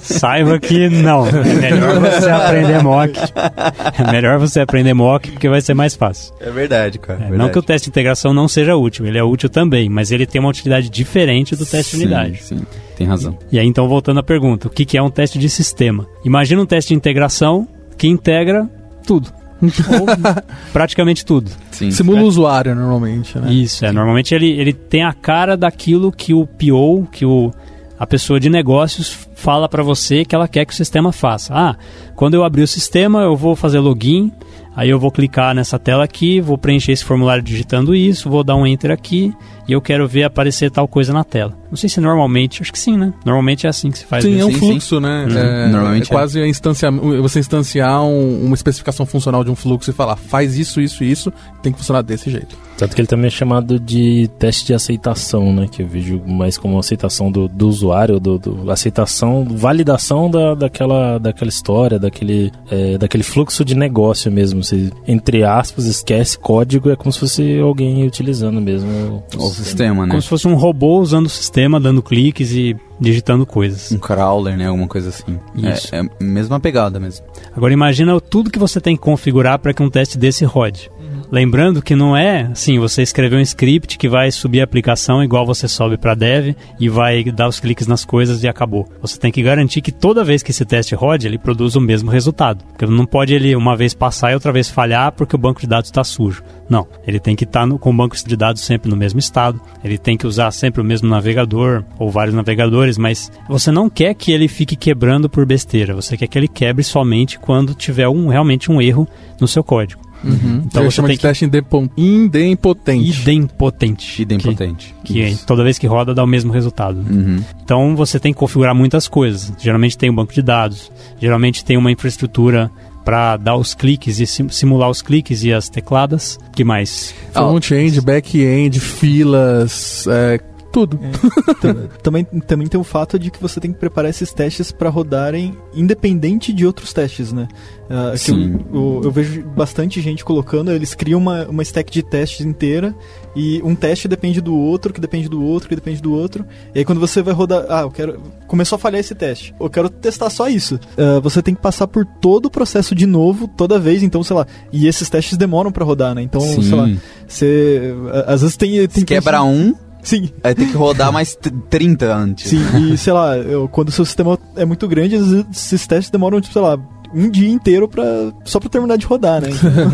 saiba que não. É melhor você aprender mock. É melhor você aprender mock porque vai ser mais fácil. É verdade, cara. É, não que o teste de integração não seja útil, ele é útil também, mas ele tem uma utilidade diferente do teste de unidade. Sim, tem razão. E aí, então, voltando à pergunta, o que que é um teste de sistema? Imagina um teste de integração que integra tudo. ou [laughs] praticamente tudo. Sim. Simula o usuário normalmente, né? Isso, é. Normalmente ele, ele tem a cara daquilo que o PO, que o, a pessoa de negócios fala para você que ela quer que o sistema faça. Ah, quando eu abrir o sistema, eu vou fazer login, aí eu vou clicar nessa tela aqui, vou preencher esse formulário digitando isso, vou dar um enter aqui e eu quero ver aparecer tal coisa na tela. Não sei se normalmente, acho que sim, né? Normalmente é assim que se faz. Sim, é um Sim, fluxo, né? Uhum. É, Normalmente é quase a instancia, você instanciar um- uma especificação funcional de um fluxo e falar, faz isso, isso e isso, tem que funcionar desse jeito. Tanto que ele também é chamado de teste de aceitação, né? Que eu vejo mais como aceitação do, do usuário, do, do- aceitação, validação da, daquela, daquela história, daquele, é, daquele fluxo de negócio mesmo. Você, entre aspas, esquece código, é como se fosse alguém utilizando mesmo. O sistema, né? Como se fosse um robô usando o sistema, dando cliques e digitando coisas. Um crawler, né? Alguma coisa assim. Isso. É, é a mesma pegada mesmo. Agora imagina tudo que você tem que configurar para que um teste desse rode. Lembrando que não é assim, você escrever um script que vai subir a aplicação igual você sobe para dev e vai dar os cliques nas coisas e acabou. Você tem que garantir que toda vez que esse teste rode, ele produz o mesmo resultado. Porque não pode ele uma vez passar e outra vez falhar porque o banco de dados está sujo. Não, ele tem que estar com o banco de dados sempre no mesmo estado. Ele tem que usar sempre o mesmo navegador ou vários navegadores, mas você não quer que ele fique quebrando por besteira. Você quer que ele quebre somente quando tiver um realmente um erro no seu código. Então Então você você chama de que- teste indepon- idempotente. idempotente. Idempotente. Que, que é, toda vez que roda dá o mesmo resultado. Uhum. Então você tem que configurar muitas coisas. Geralmente tem um banco de dados, geralmente tem uma infraestrutura para dar os cliques e sim- simular os cliques e as tecladas. que mais? Front-end, back-end, filas, é, tudo. [laughs] Tam- também, também tem o fato de que você tem que preparar esses testes para rodarem independente de outros testes, né? Que Sim. eu, eu- eu vejo bastante gente colocando, eles criam uma, uma stack de testes inteira e um teste depende do outro, que depende do outro, que depende do outro. E aí quando você vai rodar, ah, eu quero. Começou a falhar esse teste. Eu quero testar só isso. Ah, você tem que passar por todo o processo de novo, toda vez, então, sei lá. E esses testes demoram para rodar, né? Então, sei lá, Sim. você. Às vezes tem. tem Se quebra um, Sim, aí tem que rodar mais t- 30 antes. Sim, e [laughs] sei lá, eu- quando o seu sistema é muito grande, esses testes demoram, tipo, sei lá, um dia inteiro pra, só pra terminar de rodar, né?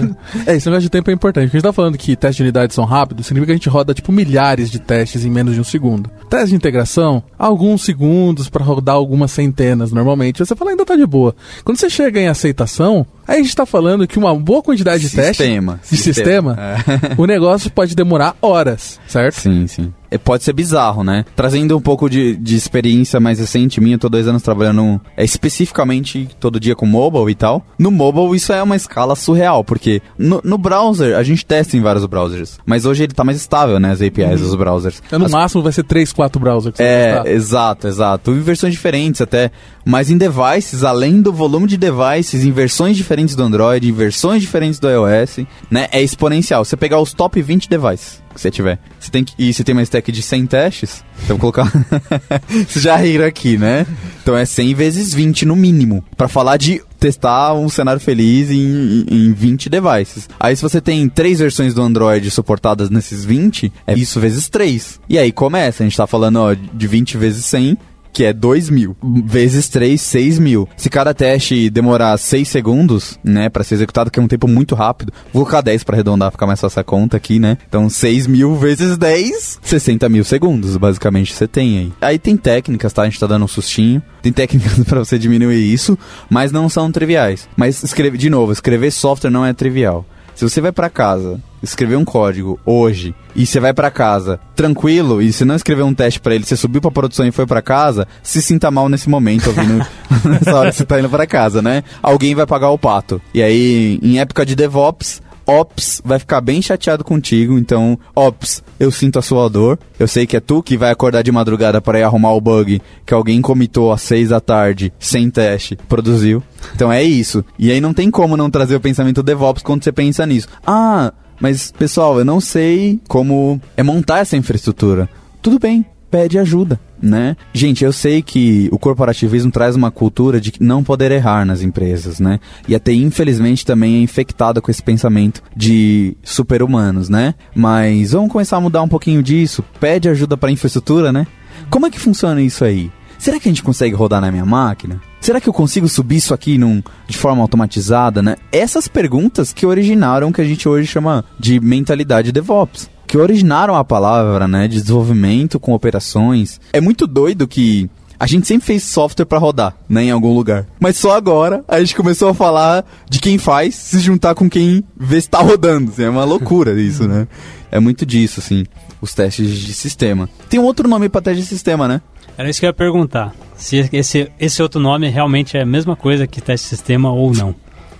[laughs] É, esse negócio de tempo é importante. Porque a gente tá falando que testes de unidade são rápidos, significa que a gente roda, tipo, milhares de testes em menos de um segundo. Teste de integração, alguns segundos pra rodar algumas centenas, normalmente. Você fala, ainda tá de boa. Quando você chega em aceitação, aí a gente tá falando que uma boa quantidade de testes Sistema. de sistema, É. o negócio pode demorar horas, certo? Sim, sim. É, pode ser bizarro, né? Trazendo um pouco de, de experiência mais recente minha, eu tô dois anos trabalhando é, especificamente todo dia com mobile e tal. No mobile isso é uma escala surreal, porque no, no browser, a gente testa em vários browsers, mas hoje ele tá mais estável, né? As APIs dos browsers. É, no As- máximo vai ser 3, 4 browsers que você vai é, exato, exato. Em versões diferentes até. Mas em devices, além do volume de devices, em versões diferentes do Android, em versões diferentes do iOS, né? É exponencial. Você pegar os top 20 devices que você tiver. Você tem que, e você tem uma stack de 100 testes, então vou colocar. [laughs] Vocês já riram aqui, né? Então é 100 vezes 20 no mínimo. Pra falar de testar um cenário feliz em, em 20 devices. Aí se você tem três versões do Android suportadas nesses 20, é isso vezes 3. E aí começa, a gente tá falando ó, de 20 vezes 100, que é 2 mil. Vezes 3, 6 mil. Se cada teste demorar 6 segundos, né, pra ser executado, que é um tempo muito rápido, vou colocar 10 pra arredondar, ficar mais fácil a conta aqui, né? Então 6 mil vezes 10, 60 mil segundos, basicamente, você tem aí. Aí tem técnicas, tá? A gente tá dando um sustinho. Tem técnicas [laughs] pra você diminuir isso, mas não são triviais. Mas escreve, de novo, escrever software não é trivial. Se você vai pra casa, escrever um código hoje e você vai pra casa tranquilo e você não escreveu um teste pra ele, você subiu pra produção e foi pra casa, se sinta mal nesse momento ouvindo [laughs] nessa hora que você tá indo pra casa, né? Alguém vai pagar o pato. E aí, em época de DevOps, Ops vai ficar bem chateado contigo, então, Ops, eu sinto a sua dor. Eu sei que é tu que vai acordar de madrugada para ir arrumar o bug que alguém comitou às seis da tarde, sem teste, produziu. Então é isso. E aí não tem como não trazer o pensamento DevOps quando você pensa nisso. Ah, mas pessoal, eu não sei como é montar essa infraestrutura. Tudo bem, pede ajuda, né? Gente, eu sei que o corporativismo traz uma cultura de não poder errar nas empresas, né? E até infelizmente também é infectada com esse pensamento de super-humanos, né? Mas vamos começar a mudar um pouquinho disso. Pede ajuda para infraestrutura, né? Como é que funciona isso aí? Será que a gente consegue rodar na minha máquina? Será que eu consigo subir isso aqui num, de forma automatizada, né? Essas perguntas que originaram o que a gente hoje chama de mentalidade DevOps. Que originaram a palavra, né? De desenvolvimento com operações. É muito doido que a gente sempre fez software para rodar, né, em algum lugar. Mas só agora a gente começou a falar de quem faz se juntar com quem vê se tá rodando. Assim, é uma loucura [laughs] isso, né? É muito disso, assim, os testes de sistema. Tem um outro nome para teste de sistema, né? Era isso que eu ia perguntar. Se esse, esse outro nome realmente é a mesma coisa que teste de sistema ou não.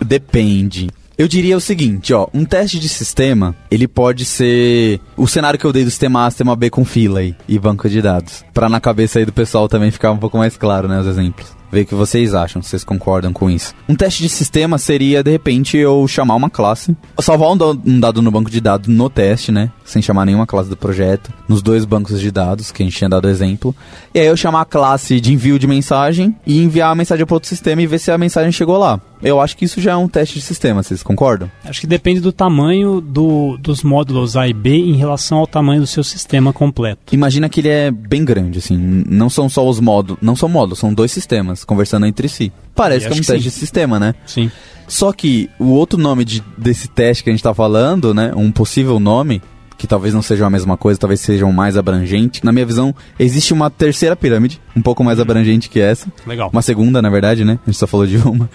Depende. Eu diria o seguinte, ó, um teste de sistema, ele pode ser o cenário que eu dei do sistema A, sistema B com fila aí, e banco de dados. Pra na cabeça aí do pessoal também ficar um pouco mais claro, né, os exemplos. Ver o que vocês acham, se vocês concordam com isso. Um teste de sistema seria, de repente, eu chamar uma classe, salvar um, um dado no banco de dados no teste, né? Sem chamar nenhuma classe do projeto, nos dois bancos de dados que a gente tinha dado exemplo. E aí eu chamar a classe de envio de mensagem e enviar a mensagem para outro sistema e ver se a mensagem chegou lá. Eu acho que isso já é um teste de sistema, vocês concordam? Acho que depende do tamanho do, dos módulos A e B em relação ao tamanho do seu sistema completo. Imagina que ele é bem grande, assim. Não são só os módulos. Não são módulos, são dois sistemas conversando entre si. Parece E que é um teste sim. de sistema, né? Sim. Só que o outro nome de- desse teste que a gente tá falando, né? Um possível nome, que talvez não seja a mesma coisa, talvez seja um mais abrangente. Na minha visão, existe uma terceira pirâmide, um pouco mais abrangente que essa. Legal. Uma segunda, na verdade, né? A gente só falou de uma.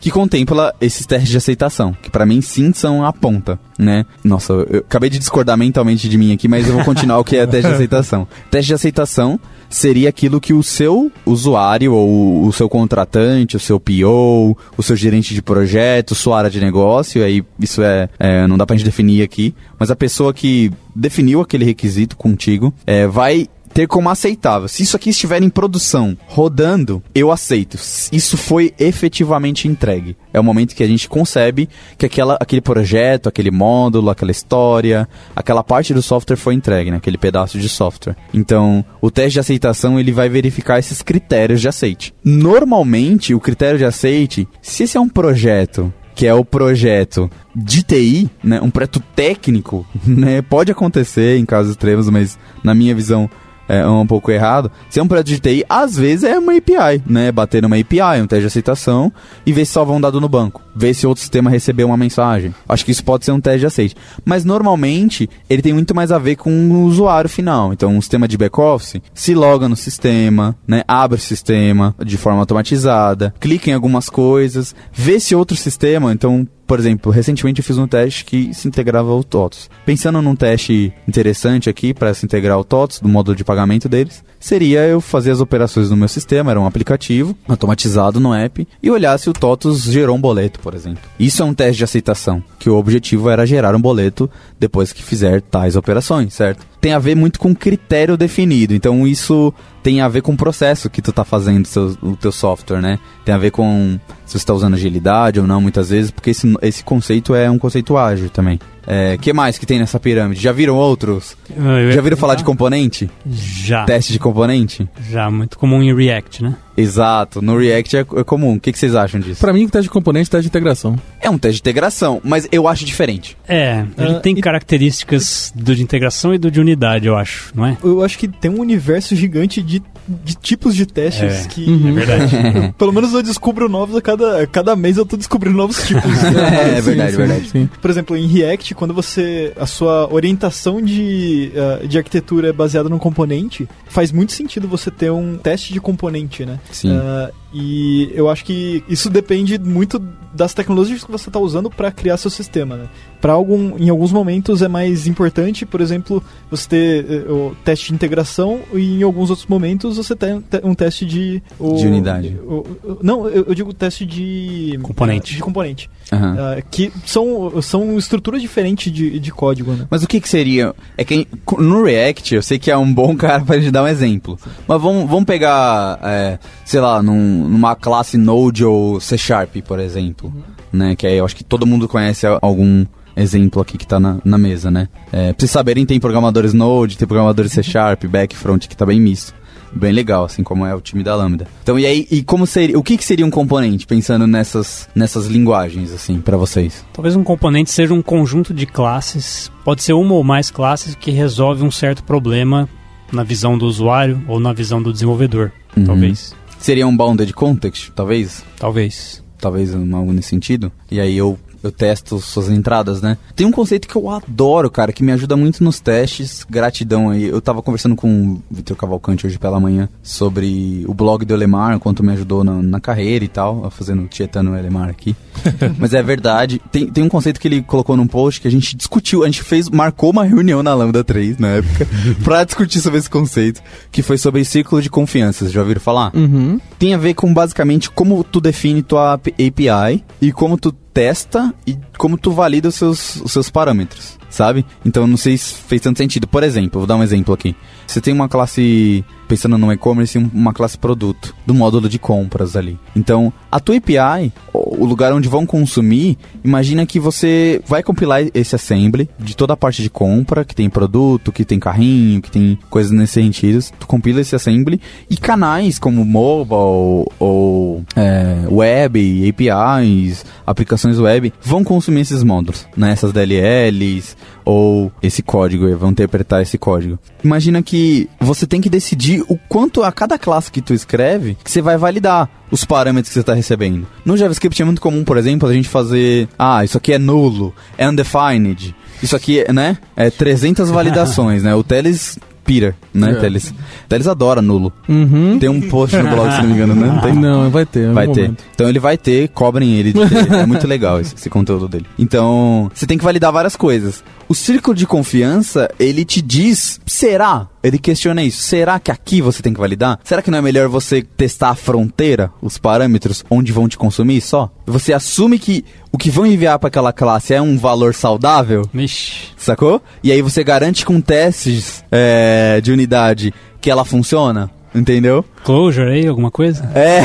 Que contempla esses testes de aceitação, que pra mim sim são a ponta, né? Nossa, eu, eu acabei de discordar mentalmente de mim aqui, mas eu vou continuar o que é teste de aceitação. [laughs] Teste de aceitação seria aquilo que o seu usuário ou o seu contratante, o seu PO, o seu gerente de projeto, sua área de negócio, aí isso é, é, não dá pra gente definir aqui, mas a pessoa que definiu aquele requisito contigo é, vai ter como aceitável. Se isso aqui estiver em produção, rodando, eu aceito. Isso foi efetivamente entregue. É o momento que a gente concebe que aquela, aquele projeto, aquele módulo, aquela história, aquela parte do software foi entregue, né? aquele pedaço de software. Então, o teste de aceitação ele vai verificar esses critérios de aceite. Normalmente, o critério de aceite, se esse é um projeto que é o projeto de TI, né, um projeto técnico, [laughs] né, pode acontecer em casos extremos, mas na minha visão é um pouco errado. Se é um projeto de TI, às vezes é uma API, né, bater numa API, um teste de aceitação e ver se salva um dado no banco, ver se outro sistema recebeu uma mensagem. Acho que isso pode ser um teste de aceite. Mas normalmente ele tem muito mais a ver com o usuário final. Então, um sistema de back-office se loga no sistema, né, abre o sistema de forma automatizada, clica em algumas coisas, vê se outro sistema, então por exemplo, recentemente eu fiz um teste que se integrava ao TOTOS. Pensando num teste interessante aqui para se integrar ao TOTOS, do módulo de pagamento deles, seria eu fazer as operações no meu sistema, era um aplicativo automatizado no app, e olhar se o TOTOS gerou um boleto, por exemplo. Isso é um teste de aceitação, que o objetivo era gerar um boleto depois que fizer tais operações, certo? Tem a ver muito com critério definido, então isso tem a ver com o processo que tu tá fazendo seu, o teu software, né? Tem a ver com se você está usando agilidade ou não, muitas vezes, porque esse, esse conceito é um conceito ágil também. É, que mais que tem nessa pirâmide? Já viram outros? Eu Já viram falar de componente? Já. Teste de componente? Já, muito comum em React, né? Exato, no React é, é comum. O que, que vocês acham disso? Pra mim, teste de componente, teste de integração. É um teste de integração, mas eu acho diferente. É, ele Ah, tem e- características do de integração e do de unidade, eu acho, não é? Eu acho que tem um universo gigante de, de tipos de testes É. que. Uhum. É verdade. [laughs] Pelo menos eu descubro novos a cada, a cada mês eu tô descobrindo novos tipos. né? [laughs] É verdade, verdade. Sim. Por exemplo, em React, quando você. a sua orientação de, ah, de arquitetura é baseada num componente, faz muito sentido você ter um teste de componente, né? Sim. Ah, e eu acho que isso depende muito das tecnologias que você está usando para criar seu sistema, né? Para algum, em alguns momentos é mais importante, por exemplo, você ter eh, o teste de integração e em alguns outros momentos você tem te- um teste de o- De unidade. o- o- não, eu, eu digo teste de Componente. de componente, Aham. Ah, que são são estruturas diferentes de, de código, né? Mas o que que seria? É que no React, eu sei que é um bom [laughs] cara pra gente dar um exemplo. Mas vamos, vamos pegar, é, sei lá, num- numa classe Node ou C Sharp, por exemplo. Né? Que aí eu acho que todo mundo conhece algum exemplo aqui que tá na, na mesa, né? É, pra vocês saberem, tem programadores Node, tem programadores C Sharp, [laughs] back, front, que tá bem misto. Bem legal, assim como é o time da Lambda. Então, e aí, e como seria, o que que seria um componente, pensando nessas, nessas linguagens, assim, pra vocês? Talvez um componente seja um conjunto de classes, pode ser uma ou mais classes que resolve um certo problema na visão do usuário ou na visão do desenvolvedor, Uhum. talvez. Seria um bounded context, talvez? Talvez. Talvez algo nesse sentido. E aí eu, eu testo suas entradas, né? Tem um conceito que eu adoro, cara, que me ajuda muito nos testes. Gratidão aí. Eu tava conversando com o Vitor Cavalcante hoje pela manhã sobre o blog do Elemar, quanto me ajudou na, na carreira e tal, fazendo tietando o Elemar aqui. [laughs] Mas é verdade. Tem, tem um conceito que ele colocou num post que a gente discutiu, a gente fez, marcou uma reunião na Lambda 3 na época, [laughs] pra discutir sobre esse conceito, que foi sobre círculo de confiança. Vocês já ouviram falar? Uhum. tem a ver com basicamente como tu define tua ap- API e como tu testa e como tu valida os seus, os seus parâmetros, sabe? Então não sei se fez tanto sentido. Por exemplo, vou dar um exemplo aqui. Você tem uma classe, pensando no e-commerce, um- uma classe produto, do módulo de compras ali. Então, a tua API, o o lugar onde vão consumir, imagina que você vai compilar esse assembly de toda a parte de compra, que tem produto, que tem carrinho, que tem coisas nesse sentido. Tu compila esse assembly e canais como mobile ou é, web, APIs, aplicações web vão consumir esses módulos, né? Essas DLLs ou esse código, vão interpretar esse código. Imagina que você tem que decidir o quanto a cada classe que tu escreve que você vai validar os parâmetros que você está recebendo. No JavaScript é muito comum, por exemplo, a gente fazer, ah, isso aqui é nulo, é undefined, isso aqui, é, né, é 300 validações, né? O Teles pira, né, É. Teles? Teles adora nulo. Uhum. Tem um post no blog, se não me engano, né? Não tem? Não, vai ter. Vai ter. momento. Então ele vai ter, cobrem ele. de [laughs] é muito legal esse, esse conteúdo dele. Então, você tem que validar várias coisas. O círculo de confiança, ele te diz, será? Ele questiona isso. Será que aqui você tem que validar? Será que não é melhor você testar a fronteira, os parâmetros, onde vão te consumir só? Você assume que o que vão enviar para aquela classe é um valor saudável? Vixe. Sacou? E aí você garante com testes é, de unidade que ela funciona? Entendeu? Closure aí, alguma coisa? É.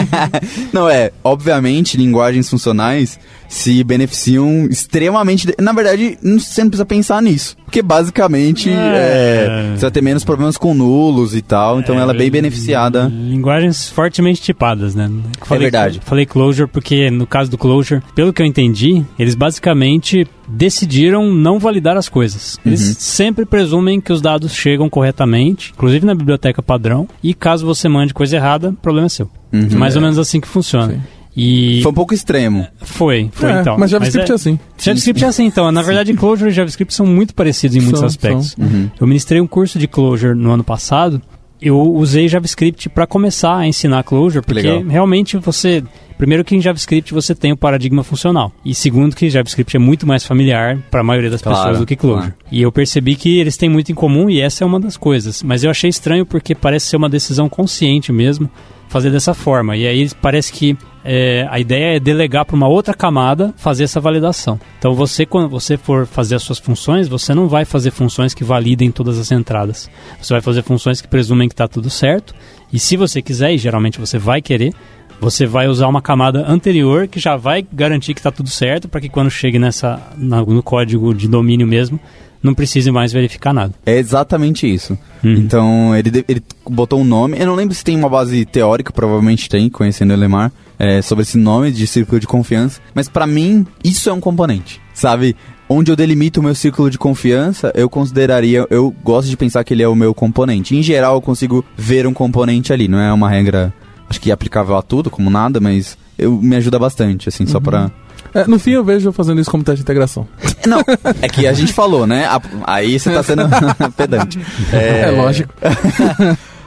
[laughs] não, é. Obviamente, linguagens funcionais se beneficiam extremamente. de- Na verdade, você não precisa pensar nisso. Porque basicamente É. é, você vai ter menos problemas com nulos e tal. Então ela é bem beneficiada. Linguagens fortemente tipadas, né? Falei- verdade. Falei closure porque, no caso do closure, pelo que eu entendi, eles basicamente decidiram não validar as coisas. Eles Uhum. sempre presumem que os dados chegam corretamente, inclusive na biblioteca padrão, e caso você mande coisa errada, problema é seu. Uhum. Mais ou menos assim que funciona. Sim. E Foi um pouco extremo. foi, foi É, então. mas JavaScript é, é, assim. JavaScript é assim, então. Na verdade, Clojure e JavaScript são muito parecidos em muitos São, aspectos. Uhum. Eu ministrei um curso de Clojure no ano passado. Eu usei JavaScript para começar a ensinar Clojure, porque legal. realmente você. Primeiro que em JavaScript você tem o paradigma funcional. E segundo que JavaScript é muito mais familiar para a maioria das Claro, pessoas do que Clojure. claro. E eu percebi que eles têm muito em comum e essa é uma das coisas. Mas eu achei estranho porque parece ser uma decisão consciente mesmo fazer dessa forma. E aí parece que é, a ideia é delegar para uma outra camada fazer essa validação. Então você, quando você for fazer as suas funções, você não vai fazer funções que validem todas as entradas. Você vai fazer funções que presumem que está tudo certo. E se você quiser, e geralmente você vai querer, você vai usar uma camada anterior que já vai garantir que está tudo certo para que quando chegue nessa no código de domínio mesmo, não precise mais verificar nada. É exatamente isso. Uhum. Então, ele, ele botou um nome. Eu não lembro se tem uma base teórica, provavelmente tem, conhecendo o Lemar, é, sobre esse nome de círculo de confiança. Mas pra mim, isso é um componente. Sabe? Onde eu delimito o meu círculo de confiança, eu consideraria. Eu gosto de pensar que ele é o meu componente. Em geral, eu consigo ver um componente ali. Não é uma regra, acho que aplicável a tudo, como nada, mas eu, me ajuda bastante, assim, só pra. É, no fim, eu vejo eu fazendo isso como teste de integração. Não, é que a gente falou, né? A- aí você tá sendo [laughs] pedante. É, lógico. [laughs]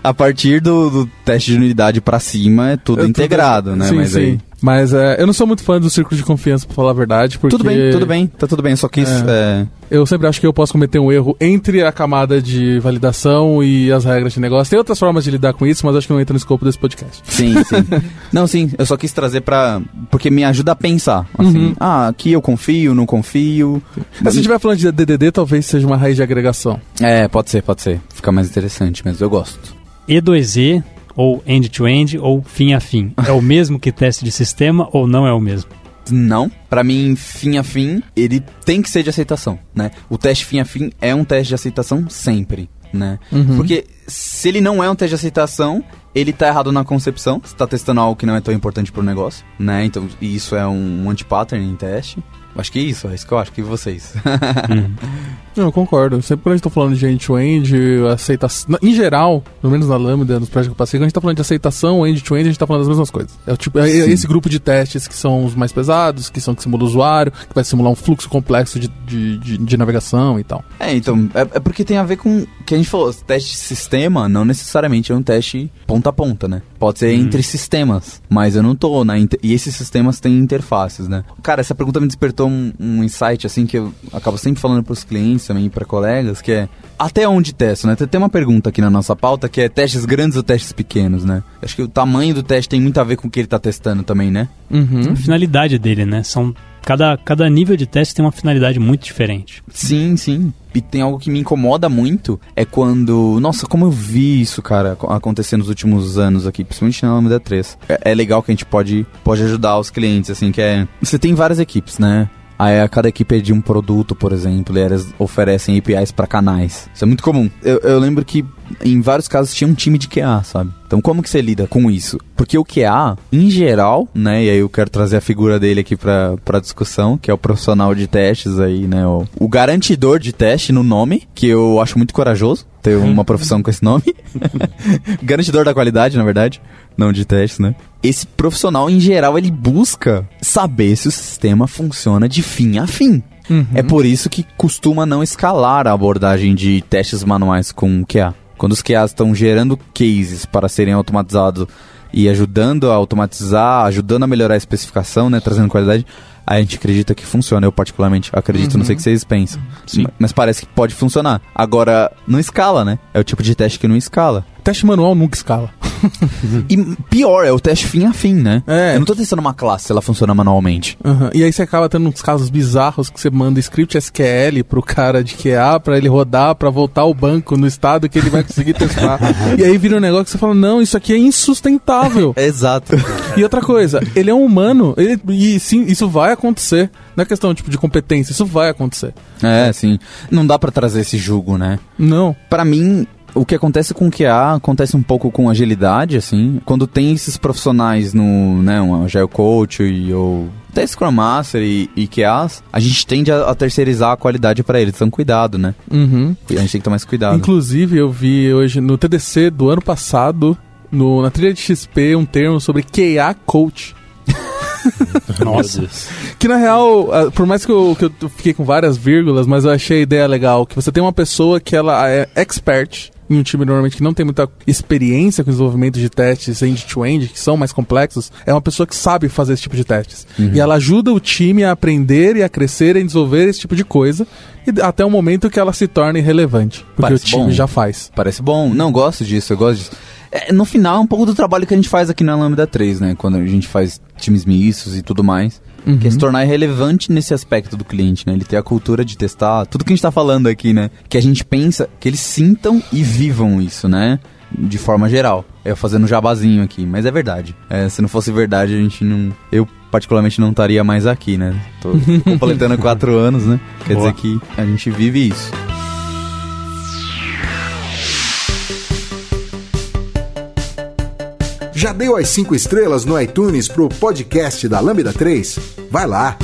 A partir do, do teste de unidade pra cima é tudo É tudo- integrado, né? Sim, Mas sim. aí. Mas é, eu não sou muito fã do círculo de confiança, pra falar a verdade, porque... Tudo bem, tudo bem, tá tudo bem. Eu só quis. é, Eu sempre acho que eu posso cometer um erro entre a camada de validação e as regras de negócio. Tem outras formas de lidar com isso, mas acho que não entra no escopo desse podcast. Sim, sim. [laughs] não, sim, eu só quis trazer pra. Porque me ajuda a pensar. Assim, Uhum. ah, aqui eu confio, não confio. Mas se estiver falando de DDD, talvez seja uma raiz de agregação. É, pode ser, pode ser. Fica mais interessante, mas eu gosto. E2E, ou end-to-end, ou fim a fim. É o mesmo que teste de sistema ou não é o mesmo? Não, pra mim, fim a fim, ele tem que ser de aceitação, né? O teste fim a fim é um teste de aceitação sempre, né? Uhum. Porque se ele não é um teste de aceitação, ele tá errado na concepção. Você tá testando algo que não é tão importante pro negócio, né? Então, e isso é um anti-pattern em teste. Acho que é isso, é isso que eu acho que vocês. Não, eu concordo. Sempre quando a gente tá falando de end-to-end, aceitação. Em geral, pelo menos na Lambda, nos projetos que eu passei, quando a gente tá falando de aceitação, end-to-end, a gente tá falando das mesmas coisas. É, o tipo, é Sim. esse grupo de testes que são os mais pesados, que são que simula o usuário, que vai simular um fluxo complexo de, de, de, de navegação e tal. É, então, é, é porque tem a ver com o que a gente falou, teste de sistema não necessariamente é um teste ponta a ponta, né? Pode ser entre sistemas, mas eu não tô na inter... e esses sistemas têm interfaces, né? Cara, essa pergunta me despertou um, um insight assim que eu acabo sempre falando pros clientes também e para colegas, que é até onde testo, né? Tem tem uma pergunta aqui na nossa pauta que é testes grandes ou testes pequenos, né? Acho que o tamanho do teste tem muito a ver com o que ele tá testando também, né? Uhum. A finalidade dele, né? São cada, cada nível de teste tem uma finalidade muito diferente. Sim, sim. E tem algo que me incomoda muito, é quando... Nossa, como eu vi isso, cara, ac- acontecer nos últimos anos aqui, principalmente na Lambda 3. É, é legal que a gente pode, pode ajudar os clientes, assim, que é... Você tem várias equipes, né? Aí a cada equipe é um produto, por exemplo, e elas oferecem APIs para canais. Isso é muito comum. Eu, eu lembro que em vários casos tinha um time de QA, sabe? Então como que você lida com isso? Porque o QA, em geral, né, e aí eu quero trazer a figura dele aqui pra, pra discussão, que é o profissional de testes aí, né, o, o garantidor de teste no nome, que eu acho muito corajoso ter uma profissão com esse nome. [laughs] garantidor da qualidade, na verdade, não de testes, né? Esse profissional, em geral, ele busca saber se o sistema funciona de fim a fim. É por isso que costuma não escalar a abordagem de testes manuais com QA. Quando os QAs estão gerando cases para serem automatizados e ajudando a automatizar, ajudando a melhorar a especificação, né, trazendo qualidade, a gente acredita que funciona. Eu particularmente acredito, não sei o que vocês pensam. Sim. Ma- Mas parece que pode funcionar. Agora, não escala, né? É o tipo de teste que não escala. Teste manual nunca escala. [laughs] E pior, é o teste fim a fim, né? É. Eu não tô testando uma classe se ela funciona manualmente. Aham. E aí você acaba tendo uns casos bizarros que você manda script SQL pro cara de QA pra ele rodar, pra voltar ao banco no estado que ele vai conseguir [laughs] testar. e aí vira um negócio que você fala, não, isso aqui é insustentável. [laughs] Exato. E outra coisa, ele é um humano, ele- e sim, isso vai acontecer. Não é questão tipo de competência, isso vai acontecer. É, sim. Não dá pra trazer esse jugo, né? Não. Pra mim, o que acontece com o QA acontece um pouco com agilidade, assim. Quando tem esses profissionais no, né, um Agile Coach e, ou até Scrum Master e, e QAs, a gente tende a, a terceirizar a qualidade pra eles. Então, cuidado, né? Uhum. A gente tem que tomar esse cuidado. Inclusive, eu vi hoje no TDC do ano passado, no, na trilha de XP, um termo sobre QA Coach. [laughs] Nossa. Que na real, por mais que eu, que eu fiquei com várias vírgulas, mas eu achei a ideia legal. Que você tem uma pessoa que ela é expert em um time normalmente que não tem muita experiência com o desenvolvimento de testes end-to-end, que são mais complexos, é uma pessoa que sabe fazer esse tipo de testes. E ela ajuda o time a aprender e a crescer e desenvolver esse tipo de coisa, e até o momento que ela se torne relevante. Porque Parece o time bom. já faz. Parece bom. Não, gosto disso, eu gosto disso. É, no final, é um pouco do trabalho que a gente faz aqui na Lambda 3, né? Quando a gente faz times mistos e tudo mais. Que é se tornar relevante nesse aspecto do cliente, né? Ele ter a cultura de testar tudo que a gente tá falando aqui, né? Que a gente pensa, que eles sintam e vivam isso, né? De forma geral. Eu fazendo jabazinho aqui, mas é verdade. É, se não fosse verdade, a gente não. Eu, particularmente, não estaria mais aqui, né? Tô [laughs] completando quatro anos, né? Quer Boa. dizer que a gente vive isso. Já deu as 5 estrelas no iTunes pro podcast da Lambda 3? Vai lá!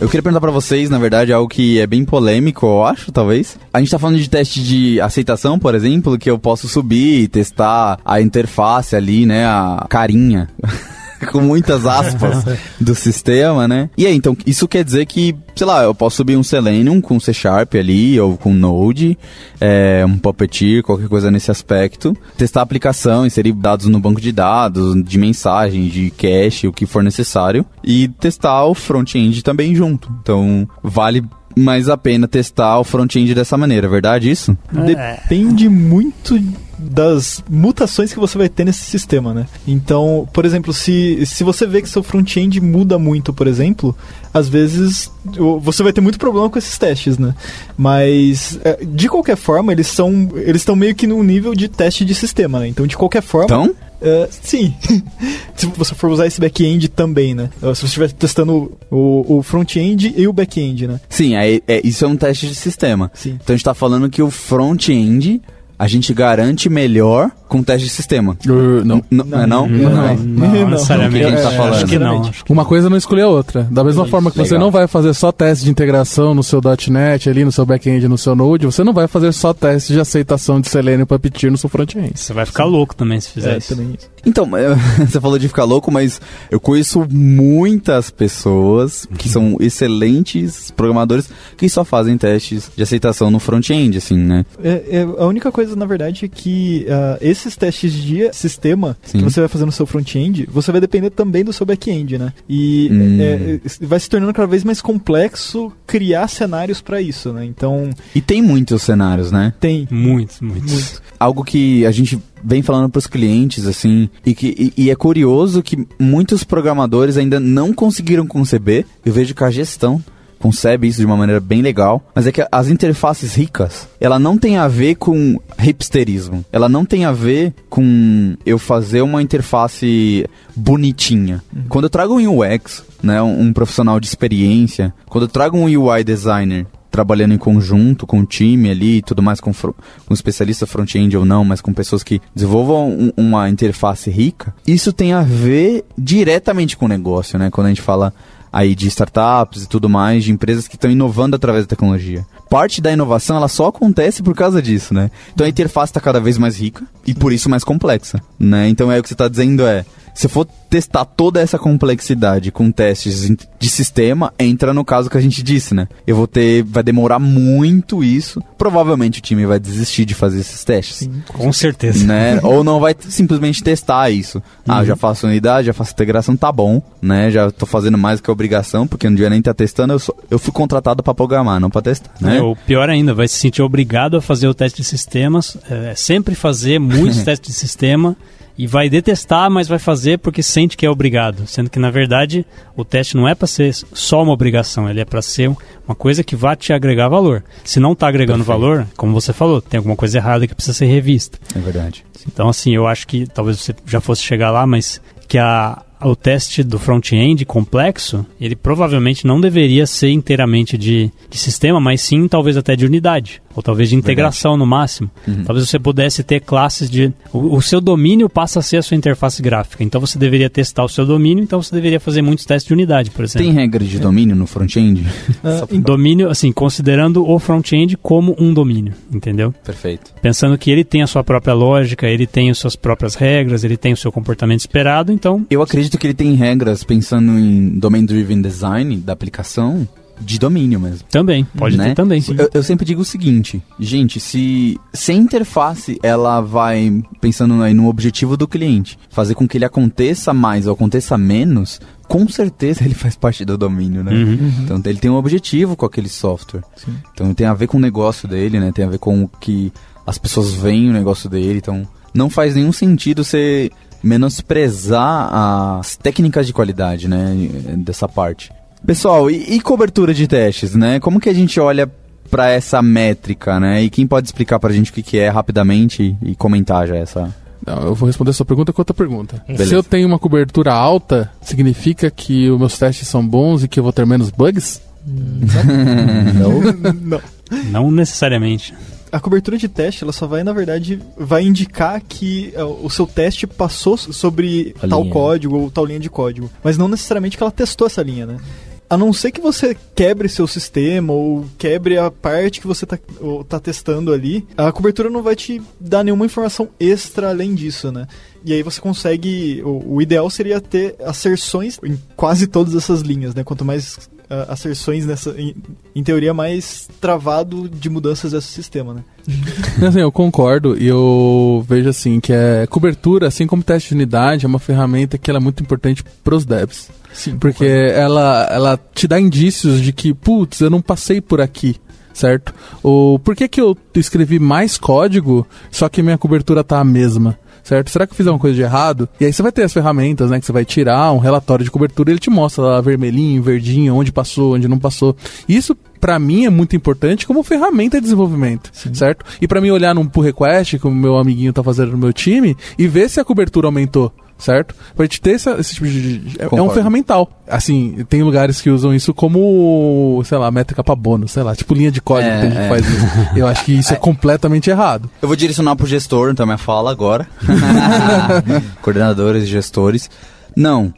Eu queria perguntar pra vocês, na verdade, algo que é bem polêmico, eu acho, talvez. A gente tá falando de teste de aceitação, por exemplo, que eu posso subir e testar a interface ali, né, a carinha. [laughs] [laughs] com muitas aspas do sistema, né? E aí, então, isso quer dizer que, sei lá, eu posso subir um Selenium com C Sharp ali, ou com Node, é, um Puppeteer, qualquer coisa nesse aspecto, testar a aplicação, inserir dados no banco de dados, de mensagem, de cache, o que for necessário, e testar o front-end também junto. Então, vale mais a pena testar o front-end dessa maneira, é verdade isso? Depende muito das mutações que você vai ter nesse sistema, né? Então, por exemplo, se, se você vê que seu front-end muda muito, por exemplo, às vezes você vai ter muito problema com esses testes, né? Mas é, de qualquer forma, eles são eles estão meio que no nível de teste de sistema, né? Então, de qualquer forma, Então, é, sim. [laughs] se você for usar esse back-end também, né? Se você estiver testando o, o front-end e o back-end, né? sim, é, é- isso é um teste de sistema. Sim. Então a gente tá falando que o front-end a gente garante melhor com teste de sistema. Uh, não. Não, é não? Não, Não é. não, Não, tá falando? Acho que não. Acho que Uma coisa não exclui a outra. Da mesma forma que você Legal. não vai fazer só teste de integração no seu .NET, ali no seu back-end, no seu Node, você não vai fazer só teste de aceitação de Selenium para Puppeteer no seu front-end. Você vai ficar louco também se fizer É, isso. isso. Então, eu- [laughs] você falou de ficar louco, mas eu conheço muitas pessoas que são excelentes programadores que só fazem testes de aceitação no front-end, assim, né? É, é, a única coisa, na verdade, é que ah, esses testes de sistema Sim. que você vai fazer no seu front-end, você vai depender também do seu back-end, né? E Hum. é, é, vai se tornando cada vez mais complexo criar cenários para isso, né? Então, E tem muitos cenários, né? tem Muito, muito. muito. algo que a gente vem falando para os clientes assim e que e, e é curioso que muitos programadores ainda não conseguiram conceber eu vejo que a gestão concebe isso de uma maneira bem legal mas é que as interfaces ricas ela não tem a ver com hipsterismo. Ela não tem a ver com eu fazer uma interface bonitinha. Quando eu trago um UX né um, um profissional de experiência quando eu trago um UI designer trabalhando em conjunto com o time ali e tudo mais, com, com especialista front-end ou não, mas com pessoas que desenvolvam um- uma interface rica, isso tem a ver diretamente com o negócio, né? Quando a gente fala aí de startups e tudo mais, de empresas que estão inovando através da tecnologia. Parte da inovação, ela só acontece por causa disso, né? Então a interface está cada vez mais rica e por isso mais complexa, né? Então é o que você está dizendo é, se for testar toda essa complexidade com testes de sistema, entra no caso que a gente disse, né? Eu vou ter, vai demorar muito isso. Provavelmente o time vai desistir de fazer esses testes, Com certeza. né? [laughs] Ou não vai simplesmente testar isso. Ah, já faço unidade, já faço integração, tá bom, né? Já tô fazendo mais que obrigação, porque não devia nem estar testando. Eu, sou, eu fui contratado para programar, não para testar, né? É, ou pior ainda, vai se sentir obrigado a fazer o teste de sistemas, é, sempre fazer muitos [laughs] testes de sistema e vai detestar, mas vai fazer porque sente que é obrigado, sendo que na verdade o teste não é para ser só uma obrigação, ele é para ser uma coisa que vá te agregar valor. Se não está agregando Perfeito. valor, como você falou, tem alguma coisa errada que precisa ser revista. É verdade. Então, assim, eu acho que talvez você já fosse chegar lá, mas que a, o teste do front-end complexo, ele provavelmente não deveria ser inteiramente de, de sistema, mas sim talvez até de unidade, ou talvez de integração no máximo. Uhum. Talvez você pudesse ter classes de. O, o seu domínio passa a ser a sua interface gráfica, então você deveria testar o seu domínio, então você deveria fazer muitos testes de unidade, por exemplo. Tem regra de domínio no front-end? Só pra- Domínio, assim, considerando o front-end como um domínio, entendeu? Perfeito. Pensando que ele tem a sua própria lógica, ele tem as suas próprias regras, ele tem o seu comportamento esperado, então Eu acredito que ele tem regras pensando em domain driven design da aplicação de domínio mesmo. também, pode né? ter também. Eu, eu sempre digo o seguinte, gente, se, se a interface ela vai pensando aí no objetivo do cliente, fazer com que ele aconteça mais ou aconteça menos, com certeza ele [laughs] faz parte do domínio, né? Uhum. Então ele tem um objetivo com aquele software. Sim. Então tem a ver com o negócio dele, né? Tem a ver com o que as pessoas veem o negócio dele. Então não faz nenhum sentido você menosprezar as técnicas de qualidade, né? Dessa parte. Pessoal, e, e cobertura de testes, né? Como que a gente olha para essa métrica, né? E quem pode explicar pra gente o que, que é rapidamente e comentar já essa. Não, eu vou responder a sua pergunta com outra pergunta. Beleza. Se eu tenho uma cobertura alta, significa que os meus testes são bons e que eu vou ter menos bugs? [laughs] Não. Não necessariamente. A cobertura de teste, ela só vai, na verdade, vai indicar que é, o seu teste passou sobre A tal linha. código ou tal linha de código. Mas não necessariamente que ela testou essa linha, né? A não ser que você quebre seu sistema ou quebre a parte que você tá, ou tá testando ali, a cobertura não vai te dar nenhuma informação extra além disso, né? E aí você consegue. O, o ideal seria ter asserções em quase todas essas linhas, né? Quanto mais ah, asserções nessa. Em, em teoria, mais travado de mudanças desse sistema, né? [laughs] Assim, eu concordo e eu vejo assim que é cobertura, assim como teste de unidade, é uma ferramenta que ela é muito importante pros devs. Sim. Porque ela, ela te dá indícios de que, putz, eu não passei por aqui, certo? Ou por que, que eu escrevi mais código, só que minha cobertura tá a mesma? Certo? Será que eu fiz alguma coisa de errado? E aí você vai ter as ferramentas, né? Que você vai tirar um relatório de cobertura e ele te mostra lá vermelhinho, verdinho, onde passou, onde não passou. Isso, pra mim, é muito importante como ferramenta de desenvolvimento, certo? E pra mim olhar num pull request, como meu amiguinho tá fazendo no meu time, e ver se a cobertura aumentou certo? Pra gente ter essa- esse tipo de. de- É, é um ferramental. Assim, tem lugares que usam isso como, sei lá, métrica pra bônus, sei lá, tipo linha de código É, que a gente é. faz isso. Eu acho que isso é [laughs] completamente errado. Eu vou direcionar pro gestor, então minha fala agora. [laughs] [laughs] Coordenadores e gestores. Não.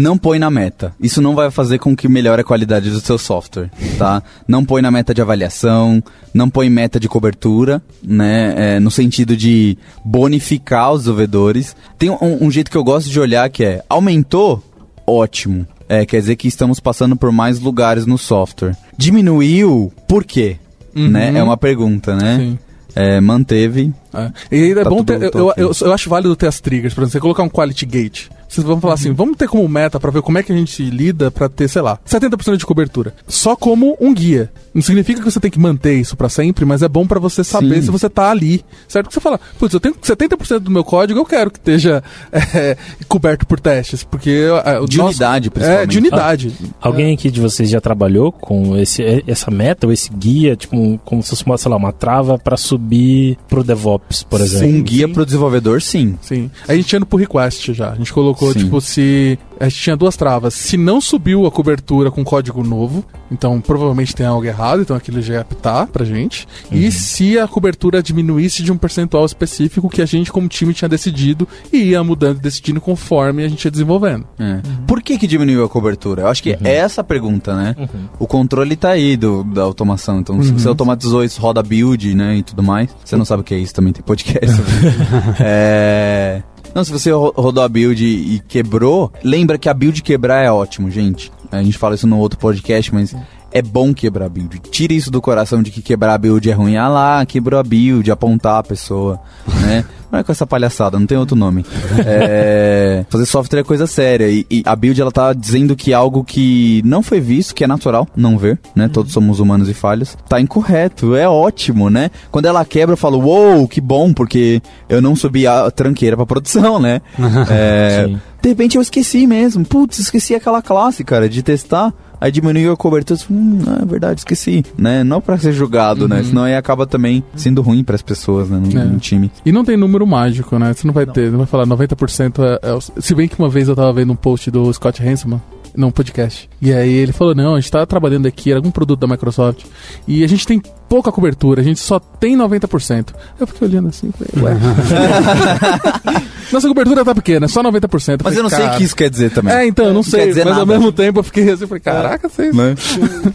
Não põe na meta. Isso não vai fazer com que melhore a qualidade do seu software, tá? Não põe na meta de avaliação, não põe meta de cobertura, né? É, no sentido de bonificar os desenvolvedores. Tem um, um jeito que eu gosto de olhar que é, aumentou? Ótimo. É, quer dizer que estamos passando por mais lugares no software. Diminuiu? Por quê? Uhum. Né? É uma pergunta, né? Sim. É, manteve. É. E ainda é Tá bom tudo- ter. Eu, eu, eu acho válido ter as triggers. Por exemplo, você colocar um quality gate. Vocês vão falar assim, vamos ter como meta pra ver como é que a gente lida pra ter, sei lá, 70% de cobertura. Só como um guia. Não significa que você tem que manter isso pra sempre, mas é bom pra você saber Sim. se você tá ali. Certo? Que você fala, putz, eu tenho 70% do meu código, eu quero que esteja [laughs] é, coberto por testes. Porque. é, De nosso- unidade, É, principalmente. de unidade. Alguém aqui de vocês já trabalhou com esse, essa meta ou esse guia, tipo, como se fosse uma, sei lá, uma trava pra subir pro DevOps, por exemplo? Um guia pro desenvolvedor, sim. Sim. A gente tinha no pull request já. A gente colocou, Sim. tipo, se. A gente tinha duas travas. Se não subiu a cobertura com código novo, então provavelmente tem algo errado, então aquilo já ia apitar pra gente. E se a cobertura diminuísse de um percentual específico que a gente, como time, tinha decidido e ia mudando e decidindo conforme a gente ia desenvolvendo. É. Por que, que diminuiu a cobertura? Eu acho que é essa a pergunta, né? O controle tá aí do, da automação. Então, se você automatizou isso, roda build, né? E tudo mais. Você não sabe o que é isso, também tem podcast. [laughs] é. Não, se você ro- rodou a build e quebrou, lembra que a build quebrar é ótimo, gente. A gente fala isso no outro podcast, mas é bom quebrar a build. Tire isso do coração de que quebrar a build é ruim. Ah lá, quebrou a build, apontar a pessoa, né? Não é com essa palhaçada, não tem outro nome. É, fazer software é coisa séria. E, e a build ela tá dizendo que algo que não foi visto, que é natural não ver, né? Todos somos humanos e falhas. Tá incorreto, é ótimo, né? Quando ela quebra, eu falo, uou, que bom, porque eu não subi a tranqueira pra produção, né? [laughs] É. de repente eu esqueci mesmo. Putz, esqueci aquela classe, cara, de testar. Aí diminuiu a cobertura. Hum, é verdade, esqueci. Né? Não pra ser julgado, né? Senão aí acaba também sendo ruim pras pessoas, né? No, É. no time. E não tem número mágico, né? Você não vai ter, não vai falar 90% é, é Se bem que uma vez eu tava vendo um post do Scott Hanselman, num podcast. E aí ele falou: não, a gente tá trabalhando aqui, era algum produto da Microsoft. E a gente tem pouca cobertura, a gente só tem 90%. Eu fiquei olhando assim, falei, ué. [laughs] Nossa cobertura tá pequena, só 90%. Mas falei, eu não sei o que isso quer dizer também. É, então, eu não Não sei. quer Mas dizer ao nada. mesmo tempo eu fiquei assim, falei, caraca, vocês. Né?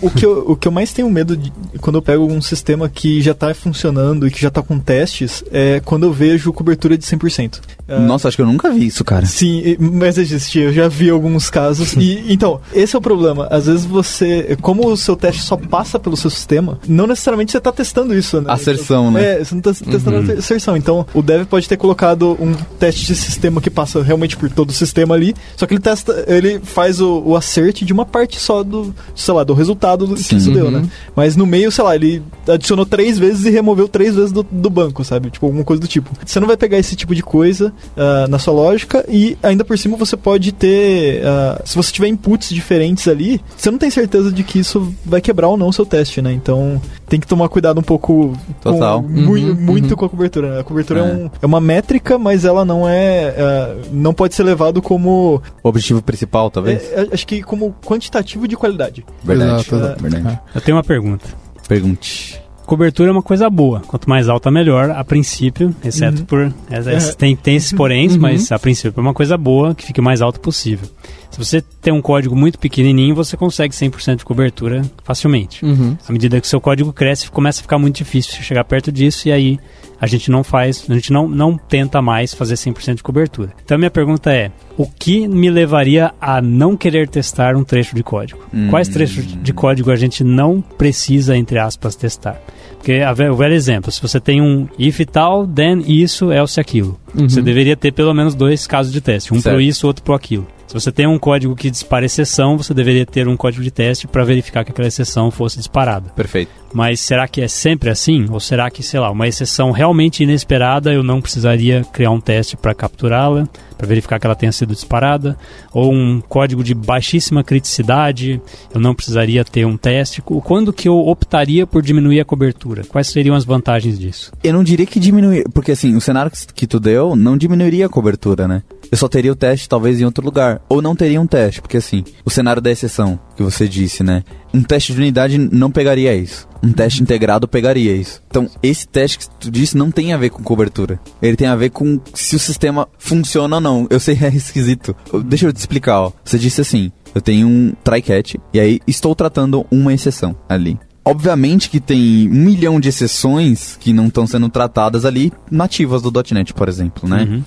o, que eu, o que eu mais tenho medo de, quando eu pego um sistema que já tá funcionando e que já tá com testes é quando eu vejo cobertura de 100%. Ah, Nossa, acho que eu nunca vi isso, cara. Sim, mas existe, eu já vi alguns casos. E então, esse é o problema. Às vezes você, como o seu teste só passa pelo seu sistema, não necessariamente você tá testando isso, né? Asserção, né? É, você não tá testando a asserção. Então, o dev pode ter colocado um teste de sistema que passa realmente por todo o sistema ali, só que ele testa, ele faz o, o assert de uma parte só do, sei lá, do resultado do, que isso deu, Uhum. né? Mas no meio, sei lá, ele adicionou três vezes e removeu três vezes do, do banco, sabe? Tipo, alguma coisa do tipo. Você não vai pegar esse tipo de coisa ah, na sua lógica e ainda por cima você pode ter. ah, se você tiver inputs diferentes ali, você não tem certeza de que isso vai quebrar ou não o seu teste, né? Então tem que tomar cuidado um pouco Total. com, Uhum, muito uhum. com a cobertura. Né? A cobertura é. É. um- é uma métrica, mas ela não é. ah, não pode ser levado como. O objetivo principal, talvez? é, é, acho que como quantitativo de qualidade. Verdade. Exato, exato. Verdade. Eu tenho uma pergunta. Pergunte. Cobertura é uma coisa boa. Quanto mais alta, melhor, a princípio, exceto Uhum. por. é- é- É. Tem, tem esses poréns, Uhum. mas a princípio é uma coisa boa que fique o mais alto possível. Se você tem um código muito pequenininho, você consegue 100% de cobertura facilmente. Uhum. À medida que o seu código cresce, começa a ficar muito difícil chegar perto disso e aí a gente não faz, a gente não, não tenta mais fazer 100% de cobertura. Então minha pergunta é, o que me levaria a não querer testar um trecho de código? Hum. Quais trechos de código a gente não precisa, entre aspas, testar? Porque o velho exemplo, se você tem um if tal, then isso, else aquilo. Uhum. Você deveria ter pelo menos dois casos de teste, um pro isso, outro pro aquilo. Se você tem um código que dispara exceção, você deveria ter um código de teste para verificar que aquela exceção fosse disparada. Perfeito. Mas será que é sempre assim? Ou será que, sei lá, uma exceção realmente inesperada eu não precisaria criar um teste para capturá-la, para verificar que ela tenha sido disparada? Ou um código de baixíssima criticidade, eu não precisaria ter um teste? Qu- Quando que eu optaria por diminuir a cobertura? Quais seriam as vantagens disso? Eu não diria que diminuir, porque assim, o cenário que que tu deu não diminuiria a cobertura, né? Eu só teria o teste talvez em outro lugar. Ou não teria um teste, porque assim, o cenário da exceção que você disse, né? Um teste de unidade não pegaria isso. Um teste integrado pegaria isso. Então, esse teste que tu disse não tem a ver com cobertura. Ele tem a ver com se o sistema funciona ou não. Eu sei, é esquisito. Deixa eu te explicar, ó. Você disse assim, eu tenho um try-catch, e aí estou tratando uma exceção ali. Obviamente que tem um milhão de exceções que não estão sendo tratadas ali, nativas do .NET, por exemplo, né? Uhum.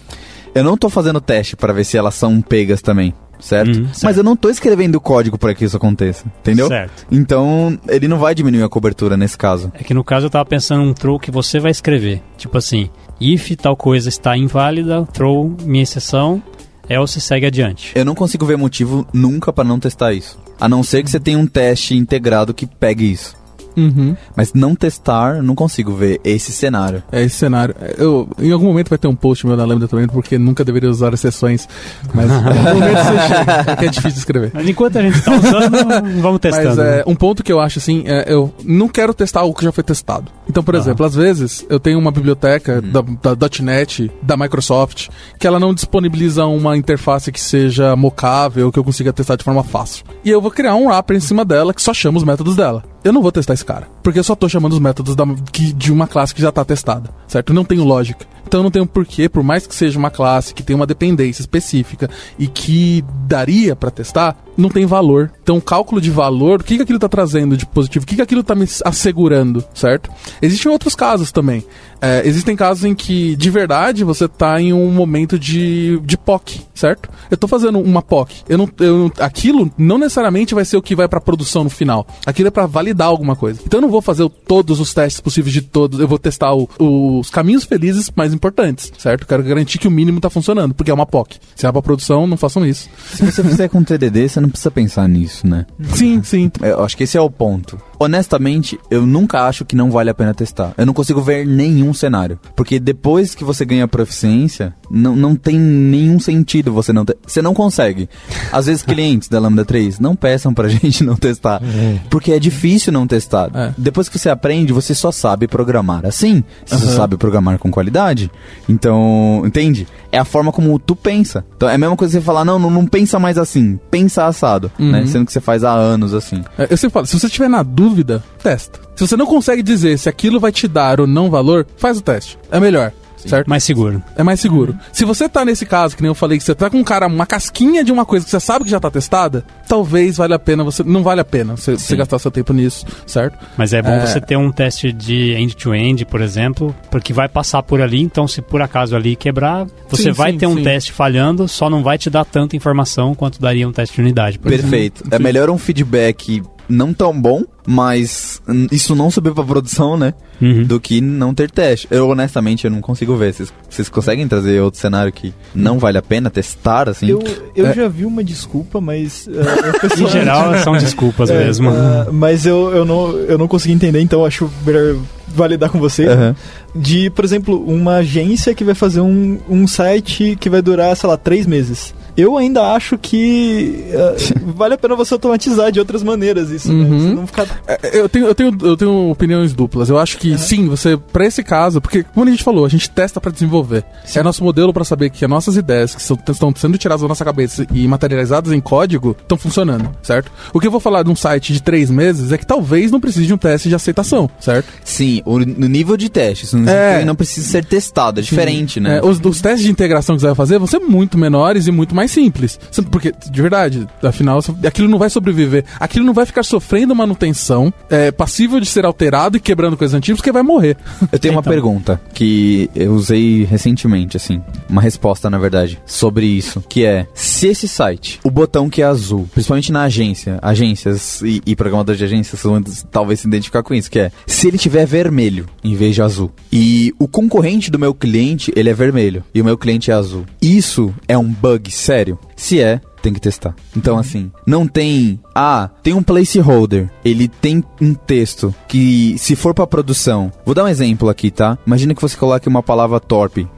Eu não tô fazendo teste para ver se elas são pegas também, certo? Uhum, certo. Mas eu não tô escrevendo código para que isso aconteça, entendeu? Certo. Então, ele não vai diminuir a cobertura nesse caso. É que no caso eu tava pensando um throw que você vai escrever. Tipo assim, if tal coisa está inválida, throw minha exceção, else segue adiante. Eu não consigo ver motivo nunca para não testar isso. A não ser que você tenha um teste integrado que pegue isso. Uhum. Mas não testar, eu não consigo ver esse cenário. É esse cenário. Eu, em algum momento vai ter um post meu na Lambda também, porque nunca deveria usar exceções. Mas em algum momento você chega, [laughs] porque é difícil de escrever. Mas enquanto a gente tá usando, [laughs] vamos testando. Mas é, um ponto que eu acho assim, é, eu não quero testar algo que já foi testado. Então, por Aham. exemplo, às vezes eu tenho uma biblioteca da, da .NET, da Microsoft, que ela não disponibiliza uma interface que seja mocável, que eu consiga testar de forma fácil. E eu vou criar um wrapper em cima dela que só chama os métodos dela. Eu não vou testar esse cara, porque eu só tô chamando os métodos da- que- de uma classe que já tá testada, certo? Não tenho lógica. Então não tenho porquê, por mais que seja uma classe que tem uma dependência específica e que daria pra testar, não tem valor. Então o cálculo de valor, o que, que aquilo tá trazendo de positivo, o que, que aquilo tá me assegurando, certo? Existem outros casos também. É, existem casos em que, de verdade, você tá em um momento de, de POC, certo? Eu tô fazendo uma POC. Eu não, eu aquilo não necessariamente vai ser o que vai pra produção no final. Aquilo é pra validar alguma coisa. Então eu não vou fazer todos os testes possíveis de todos. Eu vou testar o- os caminhos felizes mais importantes, certo? Quero garantir que o mínimo tá funcionando, porque é uma POC. Se é pra produção, não façam isso. Se você fizer com TDD, você não precisa pensar nisso, né? Sim, sim. [laughs] Eu acho que esse é o ponto. Honestamente, eu nunca acho que não vale a pena testar. Eu não consigo ver nenhum cenário. Porque depois que você ganha proficiência, não, não tem nenhum sentido você não ter. Você não consegue. Às vezes, [laughs] clientes da Lambda 3 não peçam pra [laughs] gente não testar. Porque é difícil não testar. É. Depois que você aprende, você só sabe programar assim. Você sabe programar com qualidade. Então, entende? É a forma como tu pensa. Então, é a mesma coisa que você falar, não, não, não pensa mais assim. Pensa assado. Né? Uhum. Sendo que você faz há anos assim. É, Eu sempre falo, se você estiver na dúvida, testa. Se você não consegue dizer se aquilo vai te dar ou não valor, faz o teste. É melhor. Certo? Mais seguro. É mais seguro. Se você tá nesse caso, que nem eu falei, que você tá com um cara, uma casquinha de uma coisa que você sabe que já tá testada, talvez valha a pena você. Não vale a pena você, você gastar seu tempo nisso, certo? Mas é bom É. você ter um teste de end-to-end, por exemplo, porque vai passar por ali, então se por acaso ali quebrar, você Sim, vai sim, ter um sim. teste falhando, só não vai te dar tanta informação quanto daria um teste de unidade. por exemplo. Perfeito. É melhor um feedback não tão bom, mas isso não subir pra produção, né? Uhum. Do que não ter teste. Eu, honestamente, eu não consigo ver. Vocês, conseguem trazer outro cenário que não vale a pena testar, assim? Eu, eu É. já vi uma desculpa, mas. eu [laughs] Em geral, [laughs] são desculpas É, mesmo. ah, mas eu, eu, não, eu não consegui entender, então acho melhor validar com vocês. Aham. De, por exemplo, uma agência que vai fazer um, um site que vai durar, sei lá, três meses. Eu ainda acho que ah, [laughs] vale a pena você automatizar de outras maneiras isso, né? Uhum. Você não ficar É, Eu tenho, eu, tenho, eu tenho opiniões duplas. Eu acho que sim, você, pra esse caso, porque, como a gente falou, a gente testa pra desenvolver. É nosso modelo pra saber que as nossas ideias que são- estão sendo tiradas da nossa cabeça e materializadas em código estão funcionando, certo? O que eu vou falar de um site de três meses é que talvez não precise de um teste de aceitação, certo? Sim, o, no nível de teste. Isso não, É. não precisa ser testado, é diferente, né? É, os, os testes de integração que você vai fazer vão ser muito menores e muito mais simples. Você- Porque, de verdade, afinal, aquilo não vai sobreviver. Aquilo não vai ficar sofrendo manutenção, é, passível de ser alterado e quebrando coisas antigas, porque vai morrer. [laughs] Eu tenho uma Então. pergunta que eu usei recentemente, assim, uma resposta, na verdade, sobre isso, que é, se esse site, o botão que é azul, principalmente na agência, agências e, e programadores de agências vão talvez se identificar com isso, que é, se ele tiver vermelho em vez de azul, e o concorrente do meu cliente, ele é vermelho, e o meu cliente é azul, isso é um bug sério? Se é, tem que testar. Então, assim, não tem. Ah, tem um placeholder. Ele tem um texto que, se for pra produção. Vou dar um exemplo aqui, tá? Imagina que você coloque uma palavra torpe,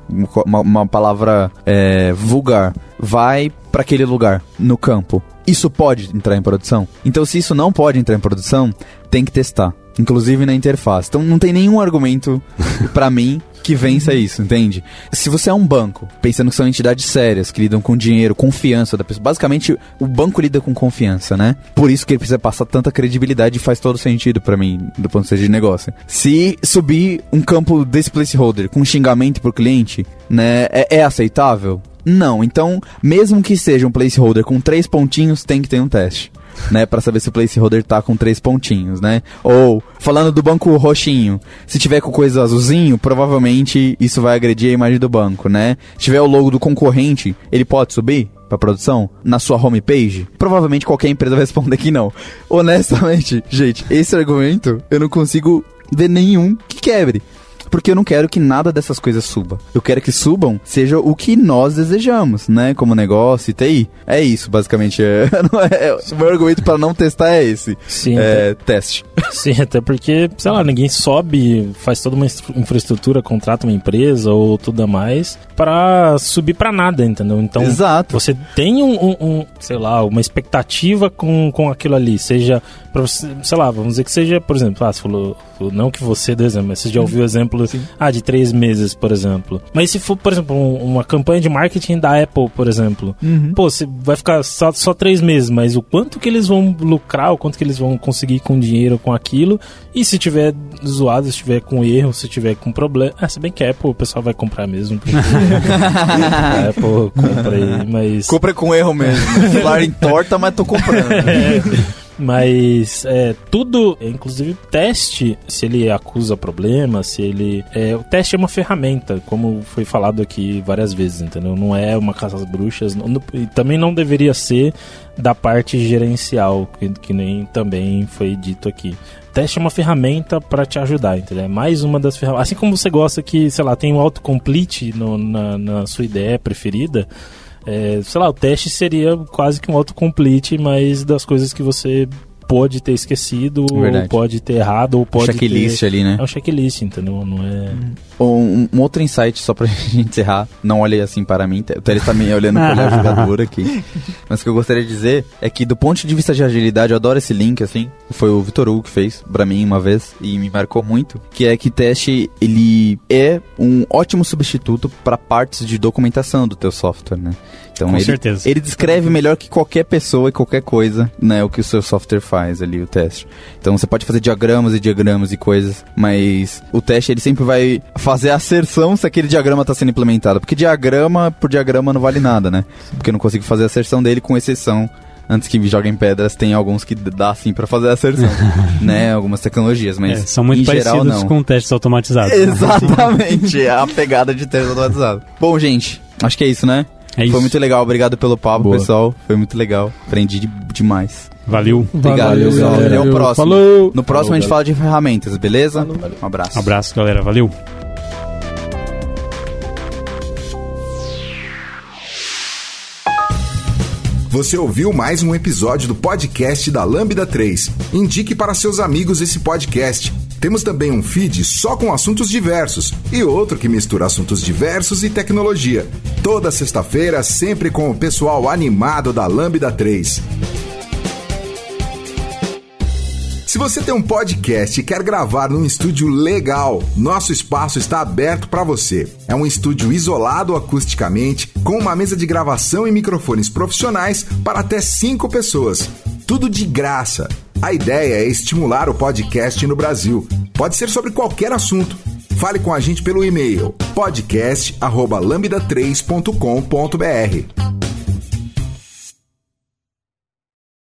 uma, uma palavra é, vulgar. Vai para aquele lugar, no campo. Isso pode entrar em produção? Então, se isso não pode entrar em produção, tem que testar. Inclusive na interface. Então, não tem nenhum argumento [laughs] para mim que vença isso, entende? Se você é um banco, pensando que são entidades sérias, que lidam com dinheiro, confiança da pessoa. Basicamente, o banco lida com confiança, né? Por isso que ele precisa passar tanta credibilidade e faz todo sentido para mim, do ponto de vista de negócio. Se subir um campo desse placeholder com xingamento pro cliente, né, é, é aceitável? Não. Então, mesmo que seja um placeholder com três pontinhos, tem que ter um teste. Né, para saber se o placeholder tá com três pontinhos, né? Ou, falando do banco roxinho, se tiver com coisa azulzinho, provavelmente isso vai agredir a imagem do banco, né? Se tiver o logo do concorrente, ele pode subir? para produção na sua homepage? Provavelmente qualquer empresa vai responder que não. Honestamente, gente, esse argumento eu não consigo ver nenhum que quebre porque eu não quero que nada dessas coisas suba. Eu quero que subam seja o que nós desejamos, né? Como negócio e TI. É isso, basicamente. [laughs] É, é, o meu argumento para não testar é esse. Sim. É, até, teste. [laughs] Sim, até porque, sei lá, ninguém sobe, faz toda uma infraestrutura, contrata uma empresa ou tudo mais para subir para nada, entendeu? Então, Exato. você tem um, um, um, sei lá, uma expectativa com, com aquilo ali, seja você, sei lá, vamos dizer que seja, por exemplo, ah, você falou, não que você dê exemplo, mas você já ouviu o exemplo Sim. ah, de três meses, por exemplo. Mas se for, por exemplo, um, uma campanha de marketing da Apple, por exemplo, uhum. pô, você vai ficar só, só três meses, mas o quanto que eles vão lucrar, o quanto que eles vão conseguir com dinheiro com aquilo, e se tiver zoado, se tiver com erro, se tiver com problema, ah, se bem que a Apple o pessoal vai comprar mesmo. [laughs] a Apple compra aí, mas... Compra com erro mesmo. Celular em torta, mas tô comprando. é. [laughs] Mas é, tudo, inclusive teste, se ele acusa problema, se ele. É, o teste é uma ferramenta, como foi falado aqui várias vezes, entendeu? Não é uma caça às bruxas. Não, e também não deveria ser da parte gerencial, que, que nem também foi dito aqui teste é uma ferramenta para te ajudar, entendeu? É mais uma das ferramentas. Assim como você gosta que, sei lá, tem um autocomplete no, na, na sua ideia preferida, é, sei lá, o teste seria quase que um autocomplete, mas das coisas que você pode ter esquecido, Verdade. ou pode ter errado, ou pode um checklist ter... ali, né? É um checklist, entendeu? Não é... Um, um, outro insight, só pra [laughs] gente encerrar, não olhe assim para mim, o Teles tá me olhando olhar jogador aqui, [laughs] mas o que eu gostaria de dizer é que do ponto de vista de agilidade, eu adoro esse link, assim, foi o Vitor Hugo que fez pra mim uma vez, e me marcou muito, que é que teste, ele é um ótimo substituto para partes de documentação do teu software, né? Então, Com ele, certeza. Ele descreve melhor que qualquer pessoa e qualquer coisa, né, o que o seu software faz ali, o teste. Então você pode fazer diagramas e diagramas e coisas, mas o teste ele sempre vai fazer a asserção se aquele diagrama está sendo implementado. Porque diagrama por diagrama não vale nada, né? Porque eu não consigo fazer a asserção dele com exceção antes que joguem pedras, tem alguns que dá assim para fazer a asserção, [laughs] né? Algumas tecnologias, mas é, são muito parecidos geral, com testes automatizados. Exatamente, é a pegada de testes automatizados. Bom, gente, acho que é isso, né? É isso. Foi muito legal, obrigado pelo papo, Boa. pessoal. Foi muito legal. Aprendi de, demais. Valeu. Obrigado, valeu, pessoal. Até o próximo. Falou. No próximo Falou, a gente fala de ferramentas, beleza? Um abraço. Um abraço, galera. Valeu. Você ouviu mais um episódio do podcast da Lambda 3. Indique para seus amigos esse podcast. Temos também um feed só com assuntos diversos e outro que mistura assuntos diversos e tecnologia. Toda sexta-feira, sempre com o pessoal animado da Lambda 3. Se você tem um podcast e quer gravar num estúdio legal, nosso espaço está aberto para você. É um estúdio isolado acusticamente, com uma mesa de gravação e microfones profissionais para até cinco pessoas. Tudo de graça. A ideia é estimular o podcast no Brasil. Pode ser sobre qualquer assunto. Fale com a gente pelo e-mail podcast@lambda3.com.br.